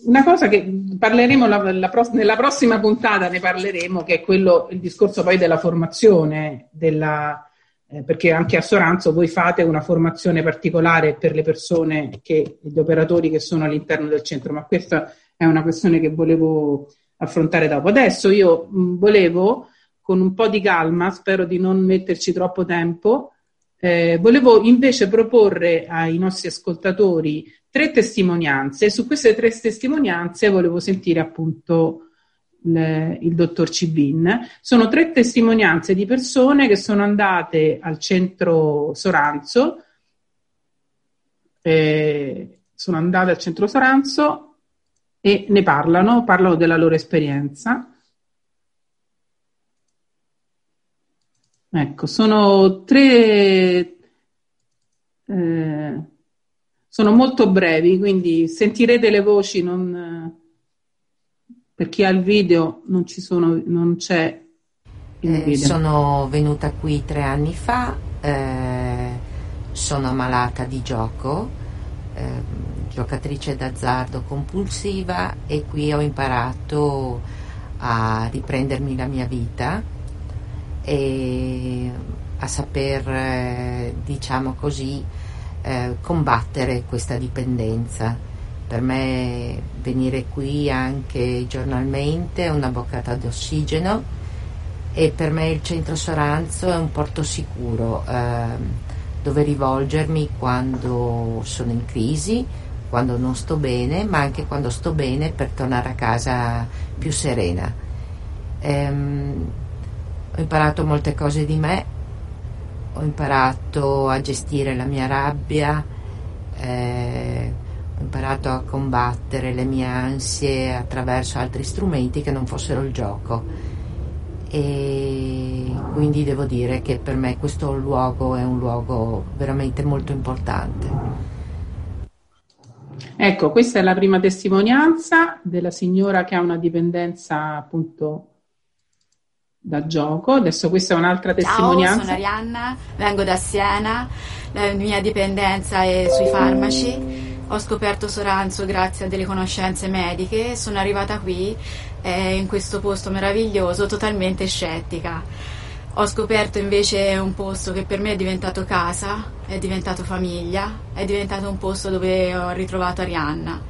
una cosa che parleremo la, la, nella prossima puntata, ne parleremo, che è quello, il discorso poi della formazione, della, eh, perché anche a Soranzo voi fate una formazione particolare per le persone, che, gli operatori che sono all'interno del centro, ma questa è una questione che volevo affrontare dopo. Adesso io volevo, con un po' di calma, spero di non metterci troppo tempo, eh, volevo invece proporre ai nostri ascoltatori tre testimonianze. Su queste tre testimonianze volevo sentire appunto il, il dottor Cibin. Sono tre testimonianze di persone che sono andate al centro Soranzo, eh, sono andate al centro Soranzo e ne parlano, parlano della loro esperienza. Ecco, sono tre, eh, sono molto brevi, quindi sentirete le voci, non, per chi ha il video non, ci sono, non c'è il eh, video. Sono venuta qui tre anni fa, eh, sono ammalata di gioco, eh, giocatrice d'azzardo compulsiva e qui ho imparato a riprendermi la mia vita e a saper, eh, diciamo così, eh, combattere questa dipendenza per me venire qui anche giornalmente è una boccata d'ossigeno e per me il centro Soranzo è un porto sicuro. Eh, dove rivolgermi quando sono in crisi, quando non sto bene, ma anche quando sto bene per tornare a casa più serena. Ehm, ho imparato molte cose di me, ho imparato a gestire la mia rabbia, eh, ho imparato a combattere le mie ansie attraverso altri strumenti che non fossero il gioco e quindi devo dire che per me questo luogo è un luogo veramente molto importante. Ecco, questa è la prima testimonianza della signora che ha una dipendenza appunto da gioco. Adesso questa è un'altra testimonianza. Ciao, sono Arianna, vengo da Siena, la mia dipendenza è sui farmaci. Ho scoperto Soranzo grazie a delle conoscenze mediche, sono arrivata qui eh, in questo posto meraviglioso totalmente scettica. Ho scoperto invece un posto che per me è diventato casa, è diventato famiglia, è diventato un posto dove ho ritrovato Arianna.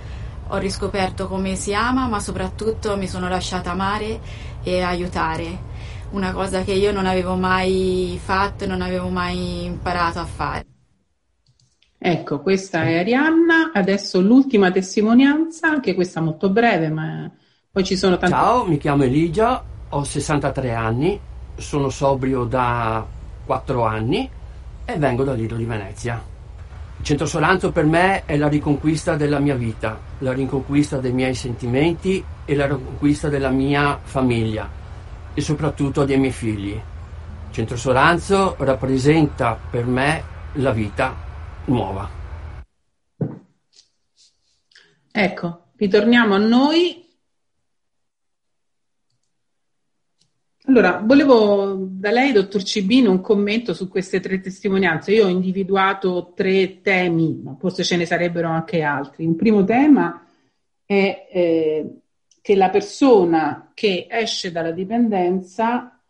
Ho riscoperto come si ama, ma soprattutto mi sono lasciata amare e aiutare. Una cosa che io non avevo mai fatto e non avevo mai imparato a fare. Ecco, questa è Arianna. Adesso l'ultima testimonianza, anche questa molto breve, ma poi ci sono tanti... Ciao, mi chiamo Eligia, ho 63 anni, sono sobrio da 4 anni e vengo dal Lido di Venezia. Il centro Solanzo per me è la riconquista della mia vita, la riconquista dei miei sentimenti e la riconquista della mia famiglia e soprattutto dei miei figli. Il centro Solanzo rappresenta per me la vita nuova. Ecco, ritorniamo a noi Allora, volevo da lei, dottor Cibino, un commento su queste tre testimonianze. Io ho individuato tre temi, ma forse ce ne sarebbero anche altri. Un primo tema è eh, che la persona che esce dalla dipendenza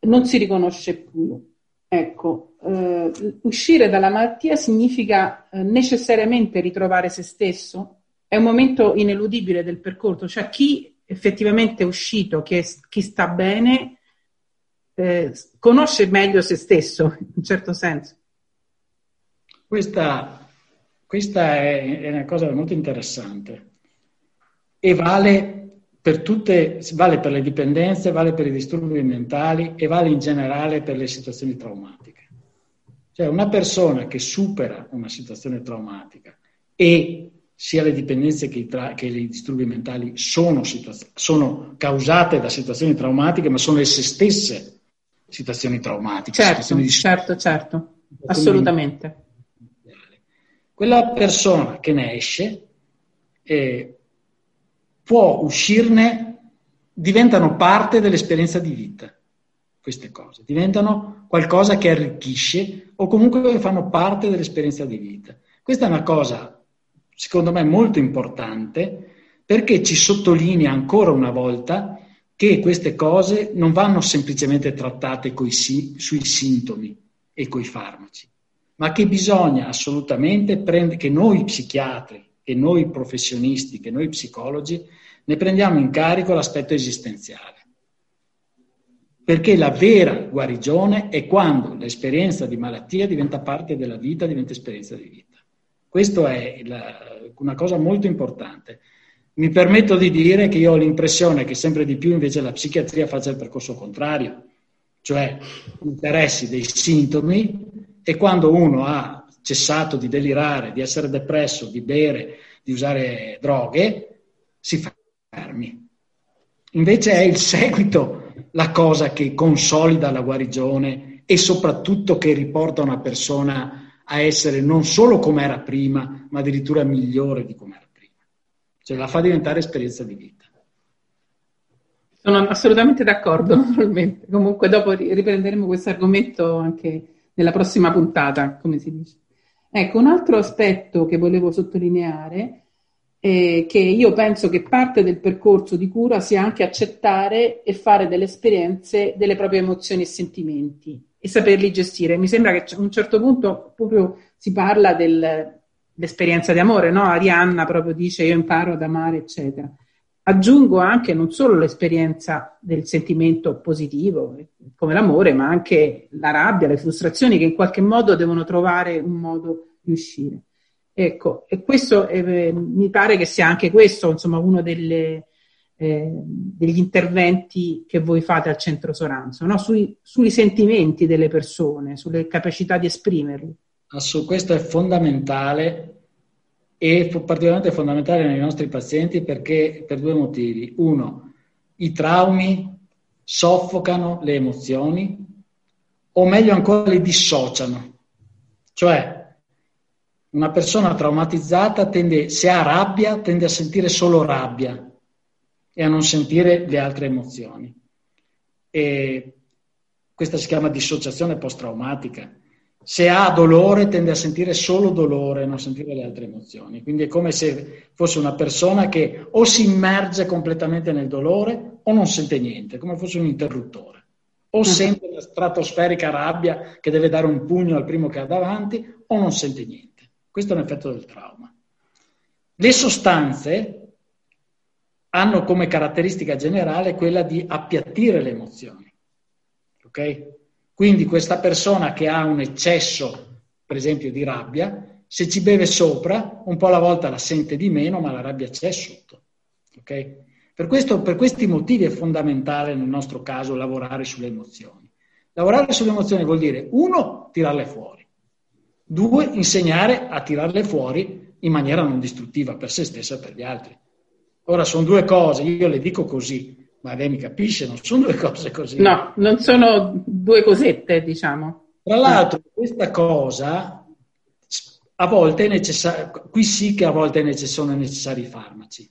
non si riconosce più. Ecco, eh, uscire dalla malattia significa eh, necessariamente ritrovare se stesso? È un momento ineludibile del percorso, cioè chi effettivamente uscito, che chi sta bene, eh, conosce meglio se stesso, in un certo senso. Questa, questa è, è, una cosa molto interessante e vale per tutte, vale per le dipendenze, vale per i disturbi mentali e vale in generale per le situazioni traumatiche. Cioè una persona che supera una situazione traumatica e sia le dipendenze che i, tra- che i disturbi mentali sono, situaz- sono, causate da situazioni traumatiche, ma sono esse stesse situazioni traumatiche. Certo, situazioni certo, certo, assolutamente. Quella persona che ne esce eh, può uscirne, diventano parte dell'esperienza di vita, queste cose, diventano qualcosa che arricchisce o comunque fanno parte dell'esperienza di vita. Questa è una cosa secondo me molto importante perché ci sottolinea ancora una volta che queste cose non vanno semplicemente trattate si, sui sintomi e coi farmaci, ma che bisogna assolutamente prendere, che noi psichiatri, che noi professionisti, che noi psicologi ne prendiamo in carico l'aspetto esistenziale. Perché la vera guarigione è quando l'esperienza di malattia diventa parte della vita, diventa esperienza di vita. Questa è la, una cosa molto importante. Mi permetto di dire che io ho l'impressione che sempre di più invece la psichiatria faccia il percorso contrario, cioè interessi dei sintomi e quando uno ha cessato di delirare, di essere depresso, di bere, di usare droghe, si fermi. Invece è il seguito la cosa che consolida la guarigione e soprattutto che riporta una persona a essere non solo come era prima, ma addirittura migliore di come era prima. Cioè la fa diventare esperienza di vita. Sono assolutamente d'accordo, naturalmente. Comunque dopo riprenderemo questo argomento anche nella prossima puntata, come si dice. Ecco, un altro aspetto che volevo sottolineare è che io penso che parte del percorso di cura sia anche accettare e fare delle esperienze delle proprie emozioni e sentimenti e saperli gestire. Mi sembra che a un certo punto proprio si parla dell'esperienza di amore, no? Arianna proprio dice io imparo ad amare, eccetera. Aggiungo anche non solo l'esperienza del sentimento positivo, come l'amore, ma anche la rabbia, le frustrazioni che in qualche modo devono trovare un modo di uscire. Ecco, e questo eh, mi pare che sia anche questo, insomma, uno delle, eh, degli interventi che voi fate al centro Soranzo, no? sui, sui, sentimenti delle persone, sulle capacità di esprimerli. Assu, questo è fondamentale e particolarmente fondamentale nei nostri pazienti perché per due motivi. Uno, i traumi soffocano le emozioni o meglio ancora le dissociano. Cioè, una persona traumatizzata tende, se ha rabbia, tende a sentire solo rabbia e a non sentire le altre emozioni. E questa si chiama dissociazione post-traumatica. Se ha dolore tende a sentire solo dolore e non sentire le altre emozioni. Quindi è come se fosse una persona che o si immerge completamente nel dolore o non sente niente, come fosse un interruttore. O mm. sente la stratosferica rabbia che deve dare un pugno al primo che ha davanti o non sente niente. Questo è un effetto del trauma. Le sostanze hanno come caratteristica generale quella di appiattire le emozioni. Ok? Quindi questa persona che ha un eccesso, per esempio, di rabbia, se ci beve sopra, un po' alla volta la sente di meno, ma la rabbia c'è sotto. Ok? Per, questo, per questi motivi è fondamentale nel nostro caso lavorare sulle emozioni. Lavorare sulle emozioni vuol dire, uno, tirarle fuori, due, insegnare a tirarle fuori in maniera non distruttiva per se stessa e per gli altri. Ora sono due cose, io le dico così, ma lei mi capisce, non sono due cose così. No, non sono due cosette, diciamo. Tra l'altro, questa cosa a volte è necessaria, qui sì che a volte sono necessari i farmaci,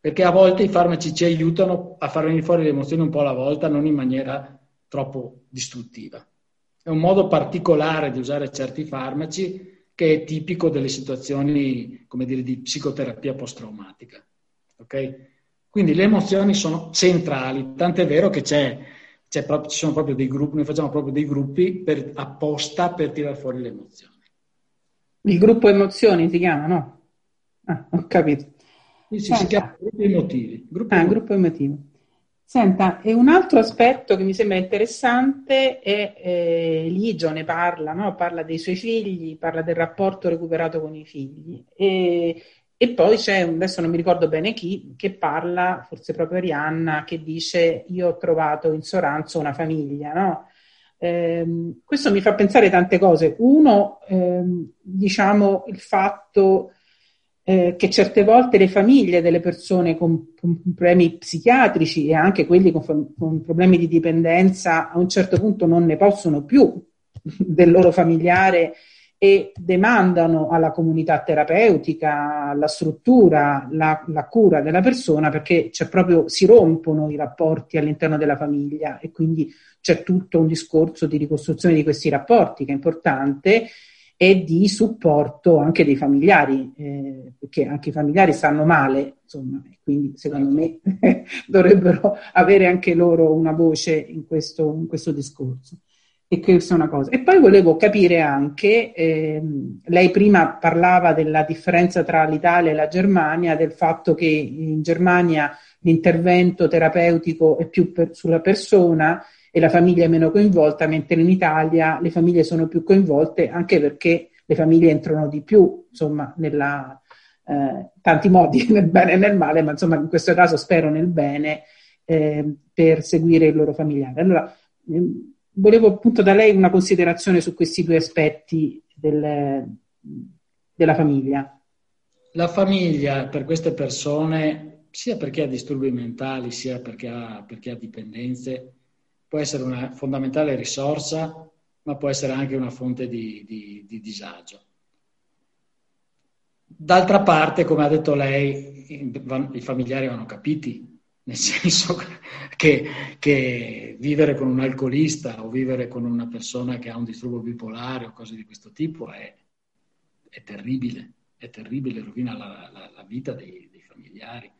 perché a volte i farmaci ci aiutano a far venire fuori le emozioni un po' alla volta, non in maniera troppo distruttiva. È un modo particolare di usare certi farmaci che è tipico delle situazioni, come dire, di psicoterapia post-traumatica. Okay? Quindi le emozioni sono centrali, tant'è vero che c'è, c'è proprio, ci sono proprio dei gruppi, noi facciamo proprio dei gruppi per, apposta per tirare fuori le emozioni. Il gruppo emozioni si chiama, no? Ah, ho capito. Sì, sì, si chiama gruppo emotivi. Gruppo, ah, emotivi. gruppo emotivo. Senta, e un altro aspetto che mi sembra interessante è eh, Ligio ne parla, no? parla dei suoi figli, parla del rapporto recuperato con i figli. E e poi c'è, adesso non mi ricordo bene chi, che parla, forse proprio Arianna, che dice io ho trovato in Soranzo una famiglia, no? Eh, questo mi fa pensare tante cose. Uno, ehm, diciamo, il fatto eh, che certe volte le famiglie delle persone con, con, problemi psichiatrici e anche quelli con, con problemi di dipendenza a un certo punto non ne possono più del loro familiare e demandano alla comunità terapeutica, alla struttura, la, la, cura della persona perché c'è proprio, si rompono i rapporti all'interno della famiglia e quindi c'è tutto un discorso di ricostruzione di questi rapporti che è importante e di supporto anche dei familiari, eh, perché anche i familiari stanno male, insomma, quindi secondo me dovrebbero avere anche loro una voce in questo, in questo discorso. E questa è una cosa. E poi volevo capire anche, ehm, lei prima parlava della differenza tra l'Italia e la Germania, del fatto che in Germania l'intervento terapeutico è più per, sulla persona e la famiglia è meno coinvolta, mentre in Italia le famiglie sono più coinvolte anche perché le famiglie entrano di più, insomma, nella, eh, tanti modi, nel bene e nel male, ma insomma in questo caso spero nel bene eh, per seguire il loro familiare. Allora, ehm, volevo appunto da lei una considerazione su questi due aspetti del, della famiglia. La famiglia per queste persone, sia perché ha disturbi mentali, sia perché ha, perché ha dipendenze, può essere una fondamentale risorsa, ma può essere anche una fonte di, di, di disagio. D'altra parte, come ha detto lei, i familiari vanno capiti nel senso che, che, vivere con un alcolista o vivere con una persona che ha un disturbo bipolare o cose di questo tipo è, è terribile, è terribile, rovina la, la, la vita dei, dei, familiari.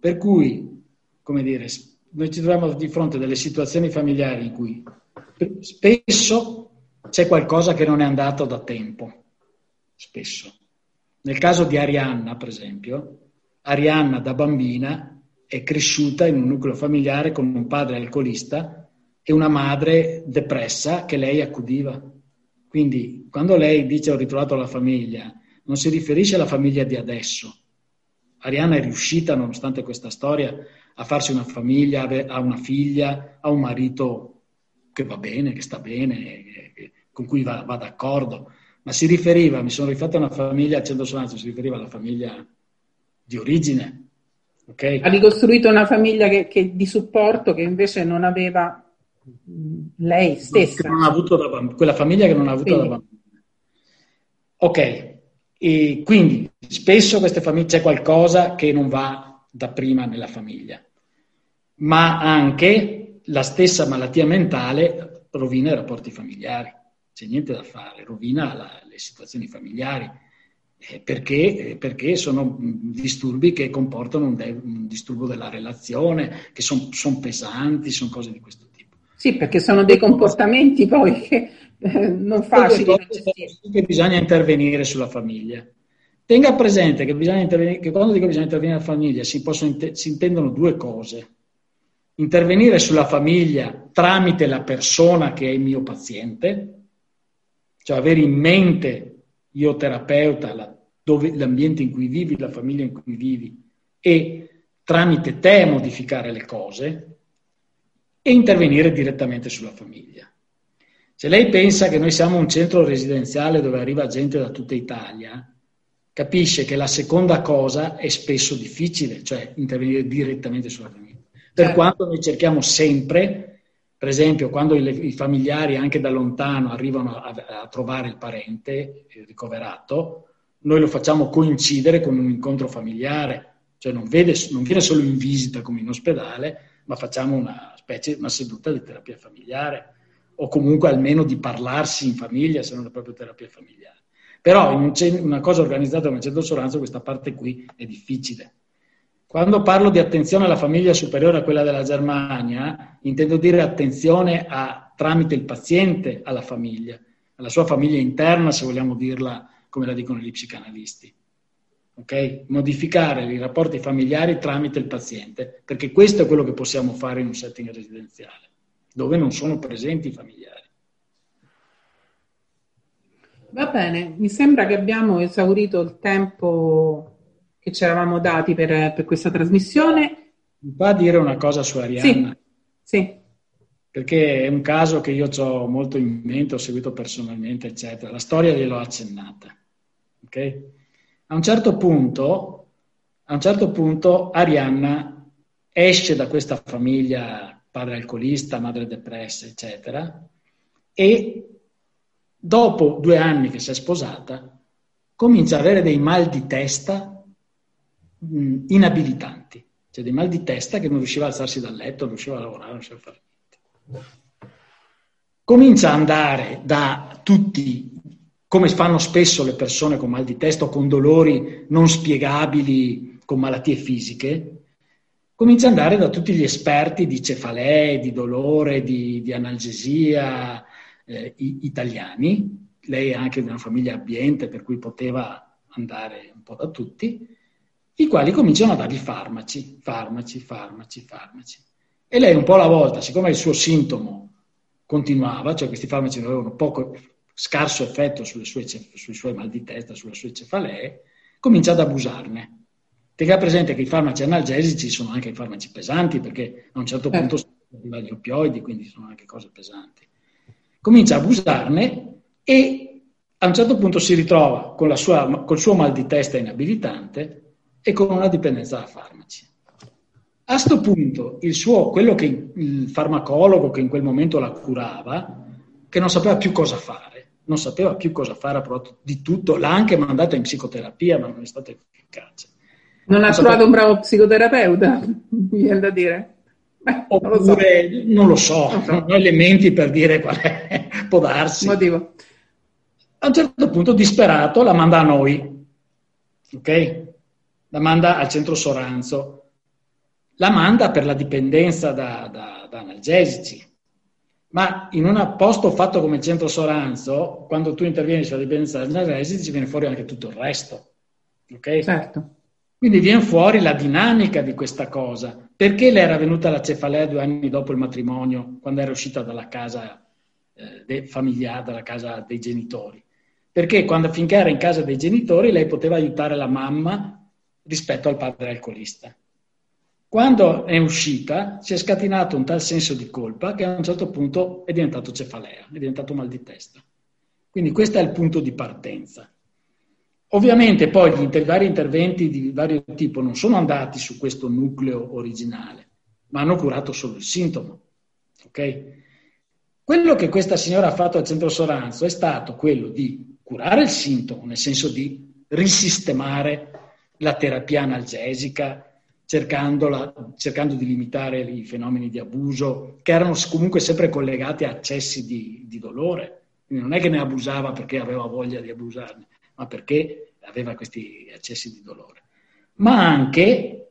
Per cui, come dire, noi ci troviamo di fronte a delle situazioni familiari in cui spesso c'è qualcosa che non è andato da tempo, spesso. Nel caso di Arianna, per esempio, Arianna da bambina è cresciuta in un nucleo familiare con un padre alcolista e una madre depressa che lei accudiva. Quindi quando lei dice ho ritrovato la famiglia, non si riferisce alla famiglia di adesso. Arianna è riuscita, nonostante questa storia, a farsi una famiglia, ha una figlia, ha un marito che va bene, che sta bene, con cui va, va d'accordo, ma si riferiva, mi sono rifatto a una famiglia a Centro si riferiva alla famiglia di origine. Okay? Ha ricostruito una famiglia che, che, di supporto che invece non aveva lei stessa. Da, quella famiglia che non ha avuto quindi. da bambina. Ok, e quindi spesso queste famiglie c'è qualcosa che non va da prima nella famiglia, ma anche la stessa malattia mentale rovina i rapporti familiari, c'è niente da fare, rovina la, le situazioni familiari. Perché, perché, sono disturbi che comportano un, de- un disturbo della relazione, che sono son pesanti, sono cose di questo tipo. Sì, perché sono dei comportamenti poi che eh, non facili da gestire. Che bisogna intervenire sulla famiglia. Tenga presente che, che quando dico bisogna intervenire sulla famiglia si, possono, si intendono due cose. Intervenire sulla famiglia tramite la persona che è il mio paziente, cioè avere in mente io terapeuta la, dove, l'ambiente in cui vivi, la famiglia in cui vivi e tramite te modificare le cose, e intervenire direttamente sulla famiglia. Se lei pensa che noi siamo un centro residenziale dove arriva gente da tutta Italia, capisce che la seconda cosa è spesso difficile, cioè intervenire direttamente sulla famiglia. Per certo. quanto noi cerchiamo sempre, per esempio, quando i, familiari anche da lontano arrivano a, a, trovare il parente il ricoverato, noi lo facciamo coincidere con un incontro familiare, cioè non, vede, non viene solo in visita come in ospedale, ma facciamo una specie, una seduta di terapia familiare o comunque almeno di parlarsi in famiglia, se non è proprio terapia familiare. Però in un, una cosa organizzata come centro Soranzo questa parte qui è difficile. Quando parlo di attenzione alla famiglia superiore a quella della Germania, intendo dire attenzione a, tramite il paziente alla famiglia, alla sua famiglia interna, se vogliamo dirla come la dicono gli psicanalisti. Okay? Modificare i rapporti familiari tramite il paziente, perché questo è quello che possiamo fare in un setting residenziale, dove non sono presenti i familiari. Va bene, mi sembra che abbiamo esaurito il tempo che ci eravamo dati per, per questa trasmissione. Mi fa dire una cosa su Arianna? Sì, sì. Perché è un caso che io ho molto in mente, ho seguito personalmente, eccetera. La storia gliel'ho accennata. Ok? A un certo punto, a un certo punto Arianna esce da questa famiglia, padre alcolista, madre depressa, eccetera, e dopo due anni che si è sposata, comincia ad avere dei mal di testa mh, inabilitanti, cioè dei mal di testa che non riusciva a alzarsi dal letto, non riusciva a lavorare, non riusciva a fare niente. Comincia ad andare da tutti come fanno spesso le persone con mal di testa o con dolori non spiegabili, con malattie fisiche, comincia ad andare da tutti gli esperti di cefalee, di dolore, di, di analgesia eh, italiani. Lei è anche di una famiglia abbiente, per cui poteva andare un po' da tutti, i quali cominciano a dargli farmaci, farmaci, farmaci, farmaci. E lei un po' alla volta, siccome il suo sintomo continuava, cioè questi farmaci avevano poco scarso effetto sue, sui suoi mal di testa, sulle sue cefalee, comincia ad abusarne. Tenga presente che i farmaci analgesici sono anche i farmaci pesanti, perché a un certo punto sono arrivati gli oppioidi, quindi sono anche cose pesanti. Comincia a abusarne e a un certo punto si ritrova con sua, col suo mal di testa inabilitante e con una dipendenza da farmaci. A questo punto, il suo, quello che il farmacologo che in quel momento la curava, che non sapeva più cosa fare, non sapeva più cosa fare, ha provato di tutto, l'ha anche mandata in psicoterapia, ma non è stata efficace. Non, non ha trovato un bravo psicoterapeuta, mi viene da dire. Beh, Oppure, non lo so, non, so. non ho elementi per dire qual è, può darsi. Motivo. A un certo punto, disperato, la manda a noi, ok? La manda al centro Soranzo. La manda per la dipendenza da, da, da analgesici ma in un posto fatto come il centro Soranzo, quando tu intervieni sulla dipendenza dal residi, ci viene fuori anche tutto il resto. Ok? Certo. Quindi viene fuori la dinamica di questa cosa. Perché le era venuta la cefalea due anni dopo il matrimonio, quando era uscita dalla casa eh, familiare, dalla casa dei genitori? Perché quando, finché era in casa dei genitori lei poteva aiutare la mamma rispetto al padre alcolista. Quando è uscita si è scatinato un tal senso di colpa che a un certo punto è diventato cefalea, è diventato mal di testa. Quindi questo è il punto di partenza. Ovviamente poi gli vari interventi di vario tipo non sono andati su questo nucleo originale, ma hanno curato solo il sintomo. Okay? Quello che questa signora ha fatto al centro Soranzo è stato quello di curare il sintomo, nel senso di risistemare la terapia analgesica, cercando di limitare i fenomeni di abuso, che erano comunque sempre collegati a accessi di, di dolore. Quindi non è che ne abusava perché aveva voglia di abusarne, ma perché aveva questi accessi di dolore. Ma anche,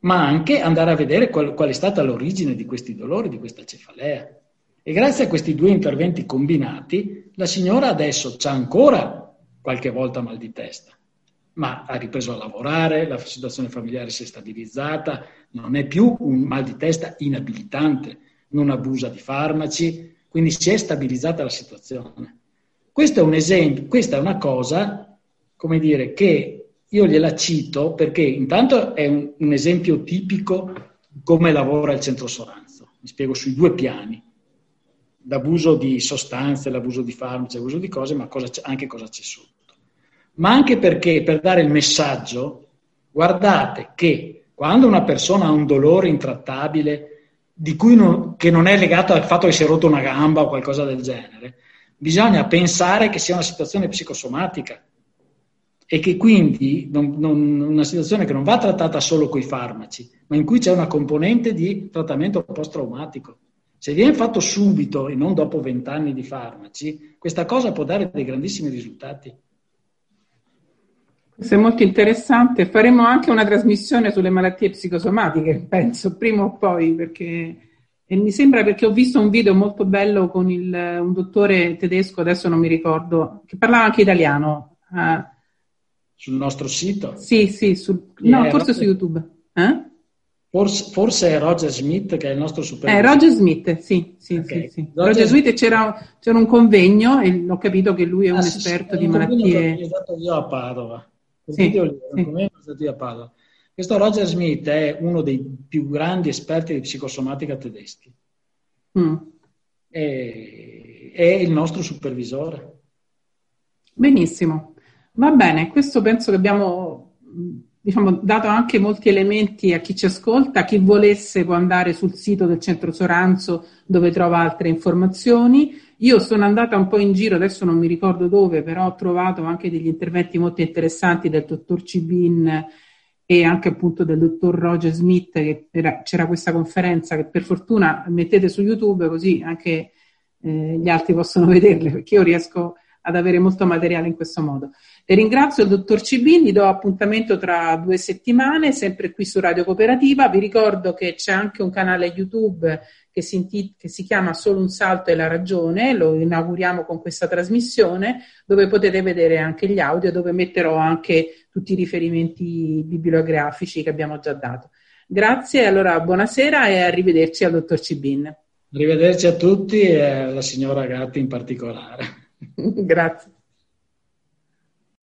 ma anche andare a vedere qual, qual, è stata l'origine di questi dolori, di questa cefalea. E grazie a questi due interventi combinati, la signora adesso c'ha ancora qualche volta mal di testa, ma ha ripreso a lavorare, la situazione familiare si è stabilizzata, non è più un mal di testa inabilitante, non abusa di farmaci, quindi si è stabilizzata la situazione. Questo è un esempio, questa è una cosa, come dire, che io gliela cito perché intanto è un, un esempio tipico come lavora il centro Soranzo. Mi spiego sui due piani. L'abuso di sostanze, l'abuso di farmaci, l'abuso di cose, ma cosa anche cosa c'è sotto. Ma anche perché per dare il messaggio, guardate che quando una persona ha un dolore intrattabile, non, che non è legato al fatto che si è rotto una gamba o qualcosa del genere, bisogna pensare che sia una situazione psicosomatica e che quindi non, non, una situazione che non va trattata solo con i farmaci, ma in cui c'è una componente di trattamento post-traumatico. Se viene fatto subito e non dopo vent'anni di farmaci, questa cosa può dare dei grandissimi risultati. Questo è molto interessante. Faremo anche una trasmissione sulle malattie psicosomatiche, penso, prima o poi, perché e mi sembra perché ho visto un video molto bello con il, un dottore tedesco, adesso non mi ricordo, che parlava anche italiano. Uh, sul nostro sito? Sì, sì, sul, no, forse su YouTube. Eh? Forse, forse, è Roger Smith che è il nostro supervisore. Eh, Roger Smith, sì, sì, okay. sì, sì. Roger, Roger Smith c'era, c'era, un convegno e ho capito che lui è un ah, esperto sì, di malattie. L'ho stato io a Padova. Il sì, video lì, sì. a Padova. Questo Roger Smith è uno dei più grandi esperti di psicosomatica tedeschi. Mm. È, è il nostro supervisore. Benissimo, va bene, questo penso che abbiamo diciamo, dato anche molti elementi a chi ci ascolta, chi volesse può andare sul sito del Centro Soranzo dove trova altre informazioni. Io sono andata un po' in giro, adesso non mi ricordo dove, però ho trovato anche degli interventi molto interessanti del dottor Cibin e anche appunto del dottor Roger Smith, che era, c'era questa conferenza che per fortuna mettete su YouTube così anche eh, gli altri possono vederle, perché io riesco ad avere molto materiale in questo modo. Le ringrazio il dottor Cibini, do appuntamento tra due settimane, sempre qui su Radio Cooperativa. Vi ricordo che c'è anche un canale YouTube che si, inti- che si chiama Solo un salto e la ragione, lo inauguriamo con questa trasmissione, dove potete vedere anche gli audio, dove metterò anche tutti i riferimenti bibliografici che abbiamo già dato. Grazie, allora buonasera e arrivederci al dottor Cibin. Arrivederci a tutti e alla signora Gatti in particolare. Grazie.